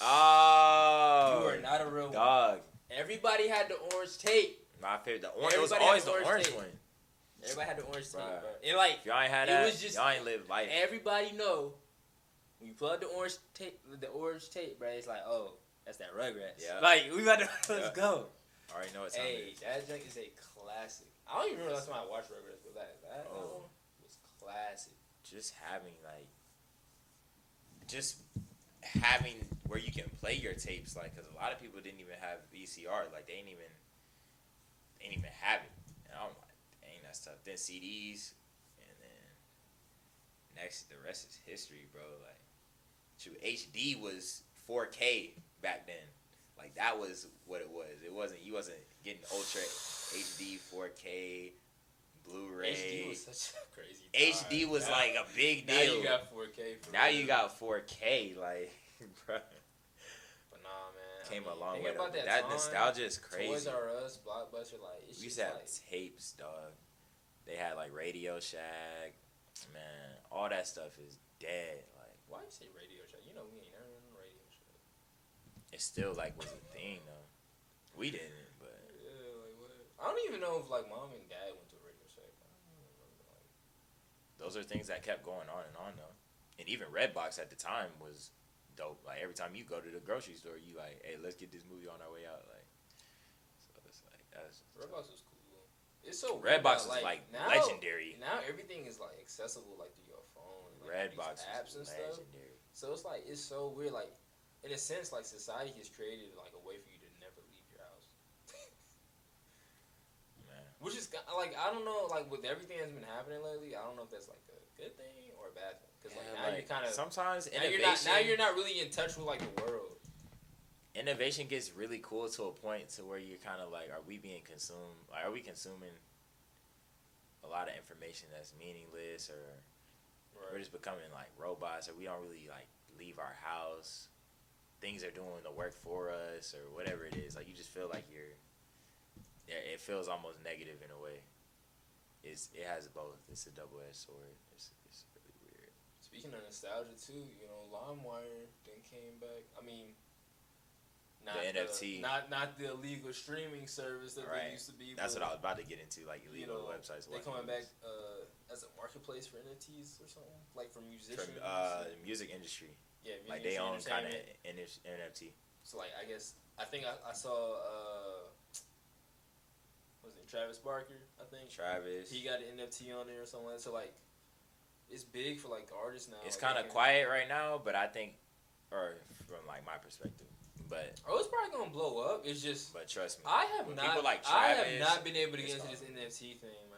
Oh. you are oh, not a real one. Dog. Everybody had the orange tape. My favorite. The orange. It was Everybody always had the orange orange one. Everybody had the orange tape, bro. And like If y'all ain't had It that, was just- y'all ain't live life. everybody know when you plug the orange tape, the orange tape, bro. It's like, oh, that's that Rugrats. Yeah. Like we about to let's go. I already know what time Hey, it is. that junk is a classic. I don't even remember last time I watched Rugrats, but that that, that Oh. was classic. Just having like, just having where you can play your tapes, like, cause a lot of people didn't even have VCR, like they didn't even, they didn't even have it. And I'm like, dang, that's tough. Then CDs, and then next, the rest is history, bro. Like, shoot, HD was 4K back then. Like that was what it was. It wasn't. You wasn't getting ultra HD, 4K, Blu-ray. HD was such a crazy. HD was Now- like a big deal. now you got 4K. For now real. you got 4K, like, bro. But nah, man. came a mean, long way. about that That time, nostalgia is crazy. Toys R Us, Blockbuster, like it's We used to have like tapes, dog. They had like Radio Shack. Man, all that stuff is dead. Like why you say Radio? You know we ain't on the Radio Shack. it still like was a thing though. We didn't, but Yeah, like what? I don't even know if like mom and dad went to a Radio Shack. I don't even remember. Like, those are things that kept going on and on though. And even Redbox at the time was dope. Like every time you go to the grocery store, you like, hey, let's get this movie on our way out. Like, so it's like that's Redbox was cool. It's so Redbox that, was like, now, legendary. Now everything is like accessible like through your phone. Like, Redbox apps and stuff. So it's like it's so weird. Like in a sense, like society has created like a way for you to never leave your house. Man. Which is like I don't know, like with everything that's been happening lately, I don't know if that's like a good thing or a bad thing. Because like Yeah, now like, you're kind of sometimes now innovation you're not now you're not really in touch with like the world. innovation gets really cool to a point to where you're kind of like, are we being consumed? Like, are we consuming a lot of information that's meaningless, or we're just becoming like robots, or we don't really like leave our house? Things are doing the work for us, or whatever it is. Like you just feel like you're. Yeah, it feels almost negative in a way. It's it has both. It's a double edged sword. It's it's really weird. Speaking of nostalgia too, you know, LimeWire then came back. I mean, not The NFT. not not the illegal streaming service that Right. they used to be. That's what I was about to get into, like you illegal know, websites. They coming back uh, as a marketplace for NFTs or something, like for musicians. from uh, the music industry. yeah, music Like they own kind of. NFT. So like, I guess I think I, I saw uh, was it Travis Barker? I think Travis. he got an NFT on there or something. like. So like, it's big for like artists now. It's Like, kind of quiet right now, but I think, or from like my perspective, but Oh, it's probably gonna blow up. It's just but trust me, I have not. people like I have not been able to get into this. NFT thing, man.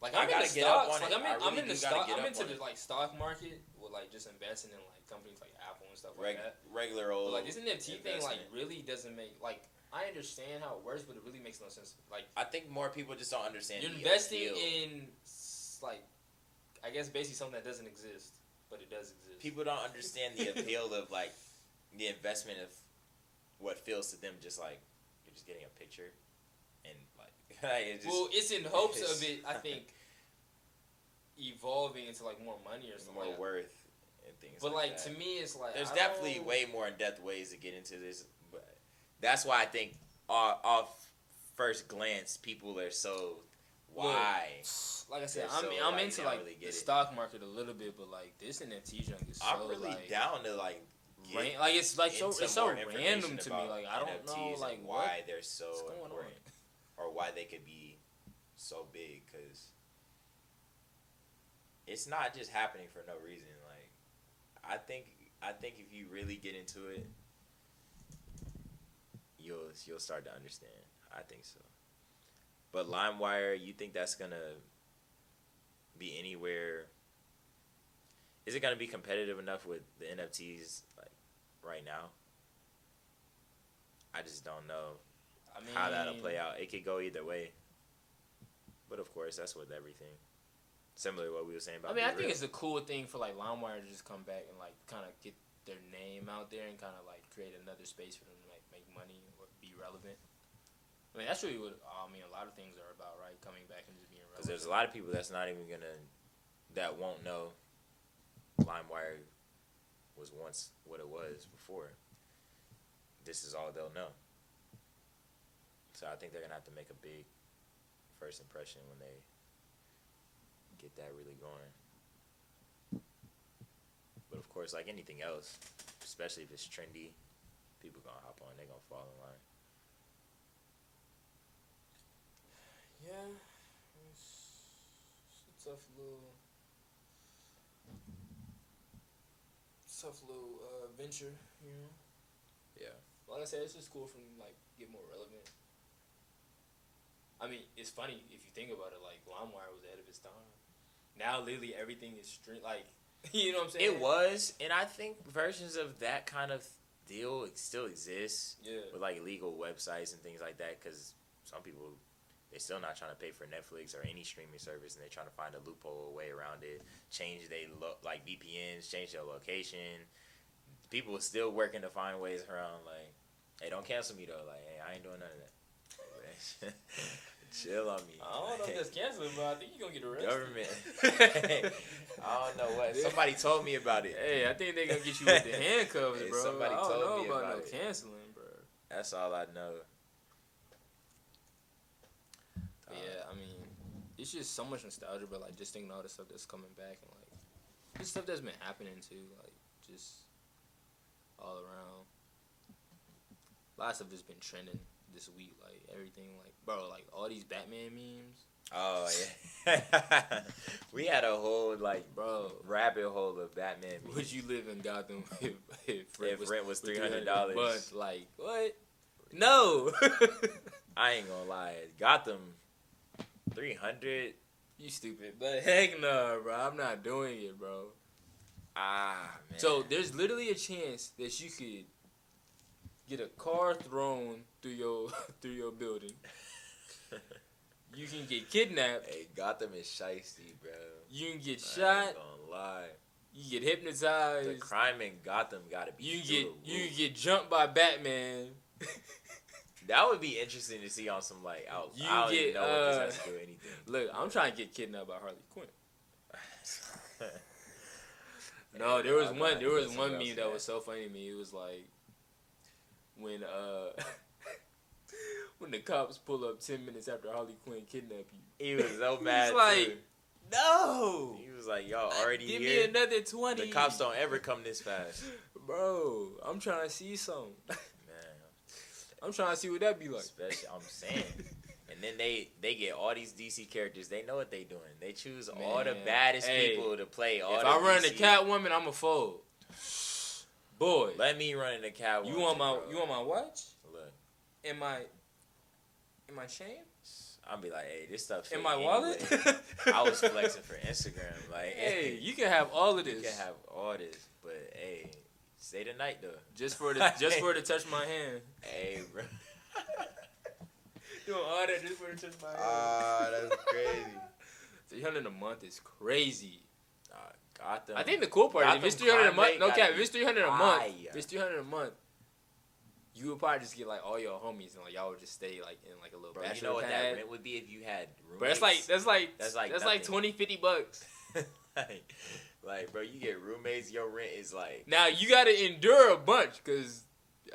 Like I I'm in the get stocks. Like. I'm in, I I'm really in the do stock. I'm into the it. like stock market with like just investing in like companies like Apple and stuff reg- like that. regular old. But like this NFT thing, like really doesn't make like I understand how it works, but it really makes no sense. Like I think more people just don't understand. you're investing appeal. in like I guess basically something that doesn't exist, but it does exist. People don't understand the appeal of like the investment of what feels to them just like you're just getting a picture, and like just, well, it's in hopes it's- of it. I think evolving into like more money or something. more like that. worth and things. But like, like that. to me, it's like There's I definitely don't- way more in depth ways to get into this, but that's why I think off, off first glance people are so why. Like I said, I'm so, I'm like, into like really the it. stock market a little bit, but like this in NFT junk is so I'm really like, down to like ran- like it's like so it's so random to me. Like I don't know like why what they're so what's going on. important or why they could be so big because it's not just happening for no reason. Like I think I think if you really get into it, you'll you'll start to understand. I think so. But LimeWire, you think that's gonna be anywhere? Is it gonna be competitive enough with the NFTs like right now? I just don't know I mean, how that'll play out. It could go either way. But of course, that's with everything. Similar to what we were saying about. I mean, I think Real. it's a cool thing for like LimeWire to just come back and like kind of get their name out there and kind of like create another space for them to like make money or be relevant. I mean, that's really what I mean. A lot of things are about, right? Coming back and just being relevant. Because there's a lot of people that's not even gonna, that won't know LimeWire was once what it was before. This is all they'll know. So I think they're gonna have to make a big first impression when they get that really going. But of course, like anything else, especially if it's trendy, people gonna hop on. They gonna fall in line. Yeah, it's, it's a tough little, tough little uh, venture, you know. Yeah. Like I said, it's just cool for to, like get more relevant. I mean, it's funny if you think about it. Like LimeWire was ahead of its time. Now, literally everything is stream. Like, you know what I'm saying? It was, and I think versions of that kind of deal still exists Yeah. with like illegal websites and things like that. Because some people they're still not trying to pay for Netflix or any streaming service, and they're trying to find a loophole way around it. Change they lo- like VPNs, change their location. People are still working to find ways around. Like Hey, don't cancel me though. Like, hey, I ain't doing none of that. Chill on me. I don't know if that's canceling, but I think you're gonna get arrested. Government. I don't know what. Somebody told me about it. Hey, I think they're gonna get you with the handcuffs, Hey, bro. somebody I don't told know me about, about no canceling, bro. That's all I know. Yeah, I mean, it's just so much nostalgia, but like just thinking all the stuff that's coming back and like just stuff that's been happening too, like just all around. Lots lot of that's been trending this week, like everything, like bro, like all these Batman memes, Oh yeah. we had a whole like bro. rabbit hole of Batman. memes. Would you live in Gotham if, if, if rent was was three hundred dollars? But like what? No. I ain't gonna lie. Gotham, three hundred. you stupid, but heck no, bro. I'm not doing it, bro. Ah man. So there's literally a chance that you could get a car thrown through your through your building. You can get kidnapped. hey, Gotham is shisty, bro. You can get I ain't shot. gonna lie. You get hypnotized. The crime in Gotham gotta be. You get you get jumped by Batman. That would be interesting to see on some like out. You I don't get, even know what this uh, has to do with anything. Look, I'm trying to get kidnapped by Harley Quinn. No, there was one. There was one meme that was so funny to me. It was like when uh when the cops pull up ten minutes after Harley Quinn kidnap you. He was so mad. like, too. No, He was like, "Y'all already give here? me another twenty. The cops don't ever come this fast, bro. I'm trying to see some. man. I'm trying to see what that be like. Especially, I'm saying. And then they they get all these DC characters. They know what they're doing. They choose all the baddest hey, people to play all if I run DC. the Catwoman, I'm a fold. Boy, Let me run in the cow. you want my bro. you want my watch? Look, In my in my chain? I'll be like, hey, this stuff. In my wallet? I was flexing for Instagram. Like, Hey, you can have all of this. you can have all this, but hey, stay the night though. Just for the just for to touch my hand. Hey, bro. Doing all that just for to touch my hand. Ah, that's crazy. Three hundred a month is crazy. Gotham. I think the cool part is if it's three hundred a month, no cap, if it's three hundred a month, if it's three hundred a month, you would probably just get like all your homies and like y'all would just stay like in like a little bro, you know what that rent would be if you had roommates. But that's like that's like That's like that's like nothing. 20, 50 bucks. like, like, bro, you get roommates. Your rent is like. Now you got to endure a bunch because,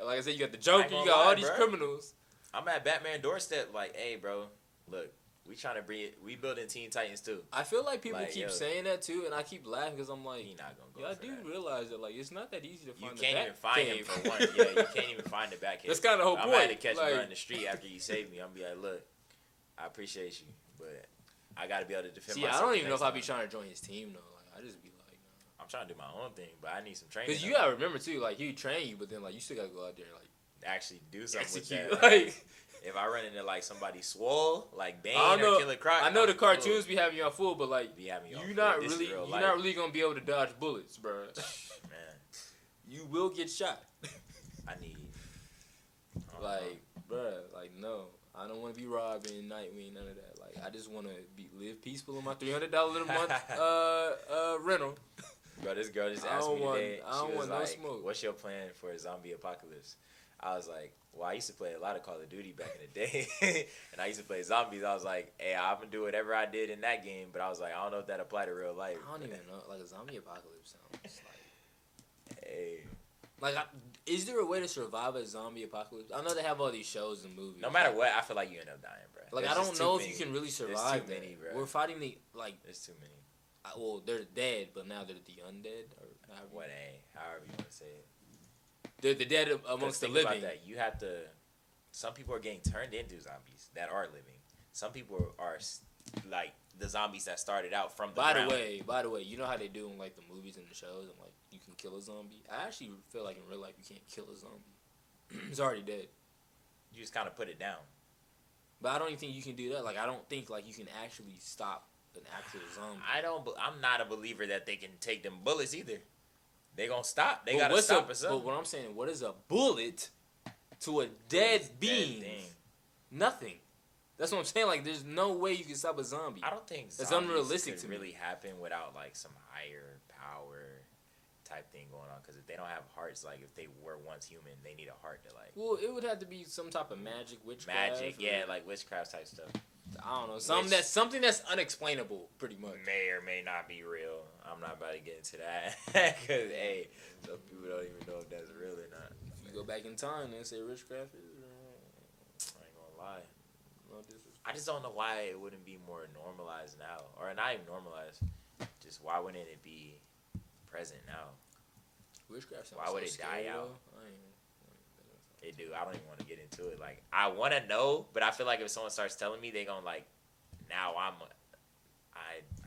like I said, you got the Joker, you got all these bruh. criminals. I'm at Batman doorstep. Like, hey, bro, look, we trying to bring. it, We building Teen Titans too. I feel like people Like, keep yo. saying that too, and I keep laughing because I'm like, He not gonna go. y'all do that. realize that like it's not that easy to find. You can't even find him for one. Yeah, you can't even find the back. That's kind of whole I'm point. had to catch like, bro in the street after you saved me. I'm be like, look, I appreciate you, but I got to be able to defend myself. see, I don't even know if I'd be trying to join his team though. Like, I just be like, I'm trying to do my own thing, but I need some training. because you gotta remember too, like he train you, but then like you still gotta go out there and like actually do something execute. with that. Like if I run into like somebody swole, like Bane I don't or know- Killer Croc, I know the I'm cool. cartoons be having you on full, but like be having you. you're not is really, you're life. not really gonna be able to dodge bullets, bro. man. you will get shot. I need. I. Like, bruh, like no, I don't want to be Robin, Nightwing, none of that. Like, I just want to be live peaceful on my three hundred dollars a month uh uh rental. Bro, this girl just I asked don't me want- today. I don't she was want no like, smoke. "What's your plan for a zombie apocalypse?" I was like, "Well, I used to play a lot of Call of Duty back in the day, and I used to play zombies." I was like, "Hey, I'm gonna do whatever I did in that game," but I was like, "I don't know if that applied to real life." I don't even know. Like a zombie apocalypse sounds like. Hey, Like, is there a way to survive a zombie apocalypse? I know they have all these shows and movies. no matter what, I feel like you end up dying, bro. Like, There's I don't know too if you can really survive. There's too many, bro. We're fighting the like. There's too many. I- Well, they're dead, but now they're the undead, or however you- What a, however you want to say it. They're the dead amongst the living. that. You have to. Some people are getting turned into zombies that are living. Some people are like the zombies that started out from the By ground. the way, by the way, you know how they do in like the movies and the shows, and like you can kill a zombie. I actually feel like in real life you can't kill a zombie. it's already dead. you just kind of put it down. But I don't even think you can do that. Like I don't think like you can actually stop an actual zombie. I don't. I'm not a believer that they can take them bullets either. They gonna stop. They But gotta what's stop a, us up. But what I'm saying, what is a bullet to a dead being? thing. Nothing. That's what I'm saying. Like there's no way you can stop a zombie. I don't think It's unrealistic to me. really happen without like some higher power. type thing going on. Because if they don't have hearts, like if they were once human, they need a heart to like Well, it would have to be some type of magic, witchcraft. magic, yeah, like witchcraft type stuff. I don't know, something Which- that's something that's unexplainable, pretty much. May or may not be real. I'm not about to get into that. Because hey, some people don't even know if that's real or not. If you go back in time and say witchcraft is uh, I ain't gonna lie. no. I just don't know why it wouldn't be more normalized now, or not even normalized. Just why wouldn't it be present now? Witchcraft. Why would so it die out? though. I ain't- It do. I don't even want to get into it. Like I want to know, but I feel like if someone starts telling me, they gonna like. Now I'm. I I don't know. I don't want to.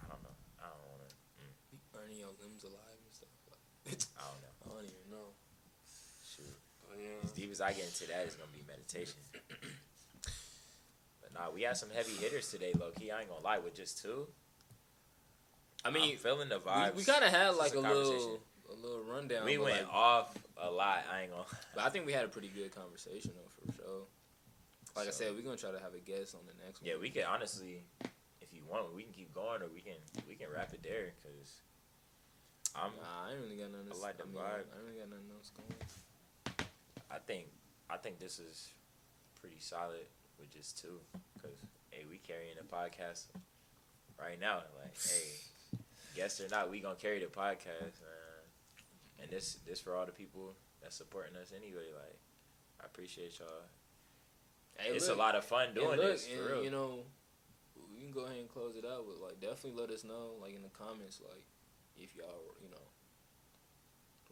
Your limbs alive and stuff. Like, I don't know. I don't even know. Shoot. But yeah. As deep as I get into that, it's gonna be meditation. But nah, we had some heavy hitters today, low key. I ain't gonna lie, with just two. I mean, I'm feeling the vibes. we, we kind of had like a a little a little rundown. We went like, off a lot. I ain't gonna. But I think we had a pretty good conversation though, for sure. Like So- I said, we're gonna try to have a guest on the next one. Yeah, we could honestly, if you want, we can keep going, or we can we can wrap it there, cause I'm. Nah, I ain't really got nothing. I like the mean, vibe. I ain't really got nothing else going. I think I think this is pretty solid with just two, cause hey, we carrying the podcast right now. Like, hey, guest or not, we gonna carry the podcast, man. And this this for all the people that's supporting us anyway. Like, I appreciate y'all. Hey, it's look, a lot of fun doing look, this. and, For real. You know, we can go ahead and close it out with like definitely let us know like in the comments like if y'all you know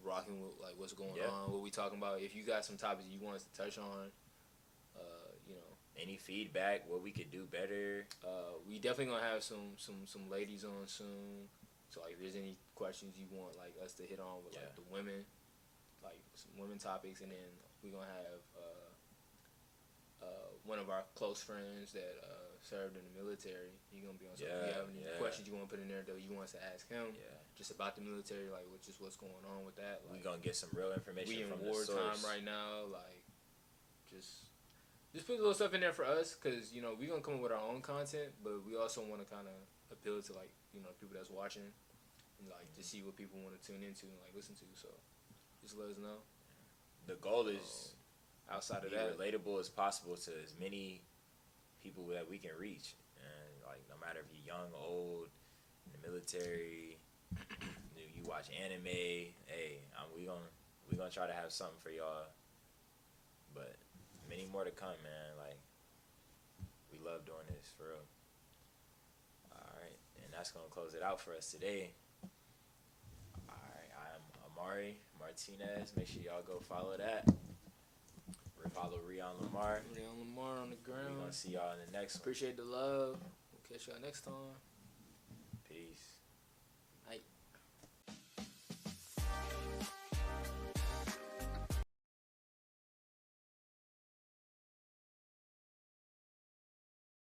rocking with like what's going Yeah. on, what we talking about. If you got some topics you want us to touch on, uh, you know, Any feedback, what we could do better. Uh, we definitely gonna have some some some ladies on soon. So like, if there's any questions you want like us to hit on with Yeah. like the women, like some women topics, and then we gonna have uh, uh, one of our close friends that uh, served in the military. He gonna be on. So if you have any yeah. questions you want to put in there that you want us to ask him, Yeah, just about the military, like what just what's going on with that. we Like, gonna get some real information we in wartime right now. Like, just just put a little stuff in there for us, cause you know we gonna come up with our own content, but we also want to kind of appeal to like you know people that's watching, and like to see what people want to tune into and like listen to. So just let us know. The goal is um, Outside of that, relatable as possible to as many people that we can reach. And like, no matter if you're young, old, in the military, you, watch anime. Hey, um, we gonna we gonna try to have something for y'all. But many more to come, man. Like, we love doing this for real. All right, and that's gonna close it out for us today. All right, I'm Amari Martinez. Make sure y'all go follow that. Follow Rion Lamar. Leon Lamar on the ground. We're gonna see y'all in the next one. Appreciate the love. We'll catch y'all next time.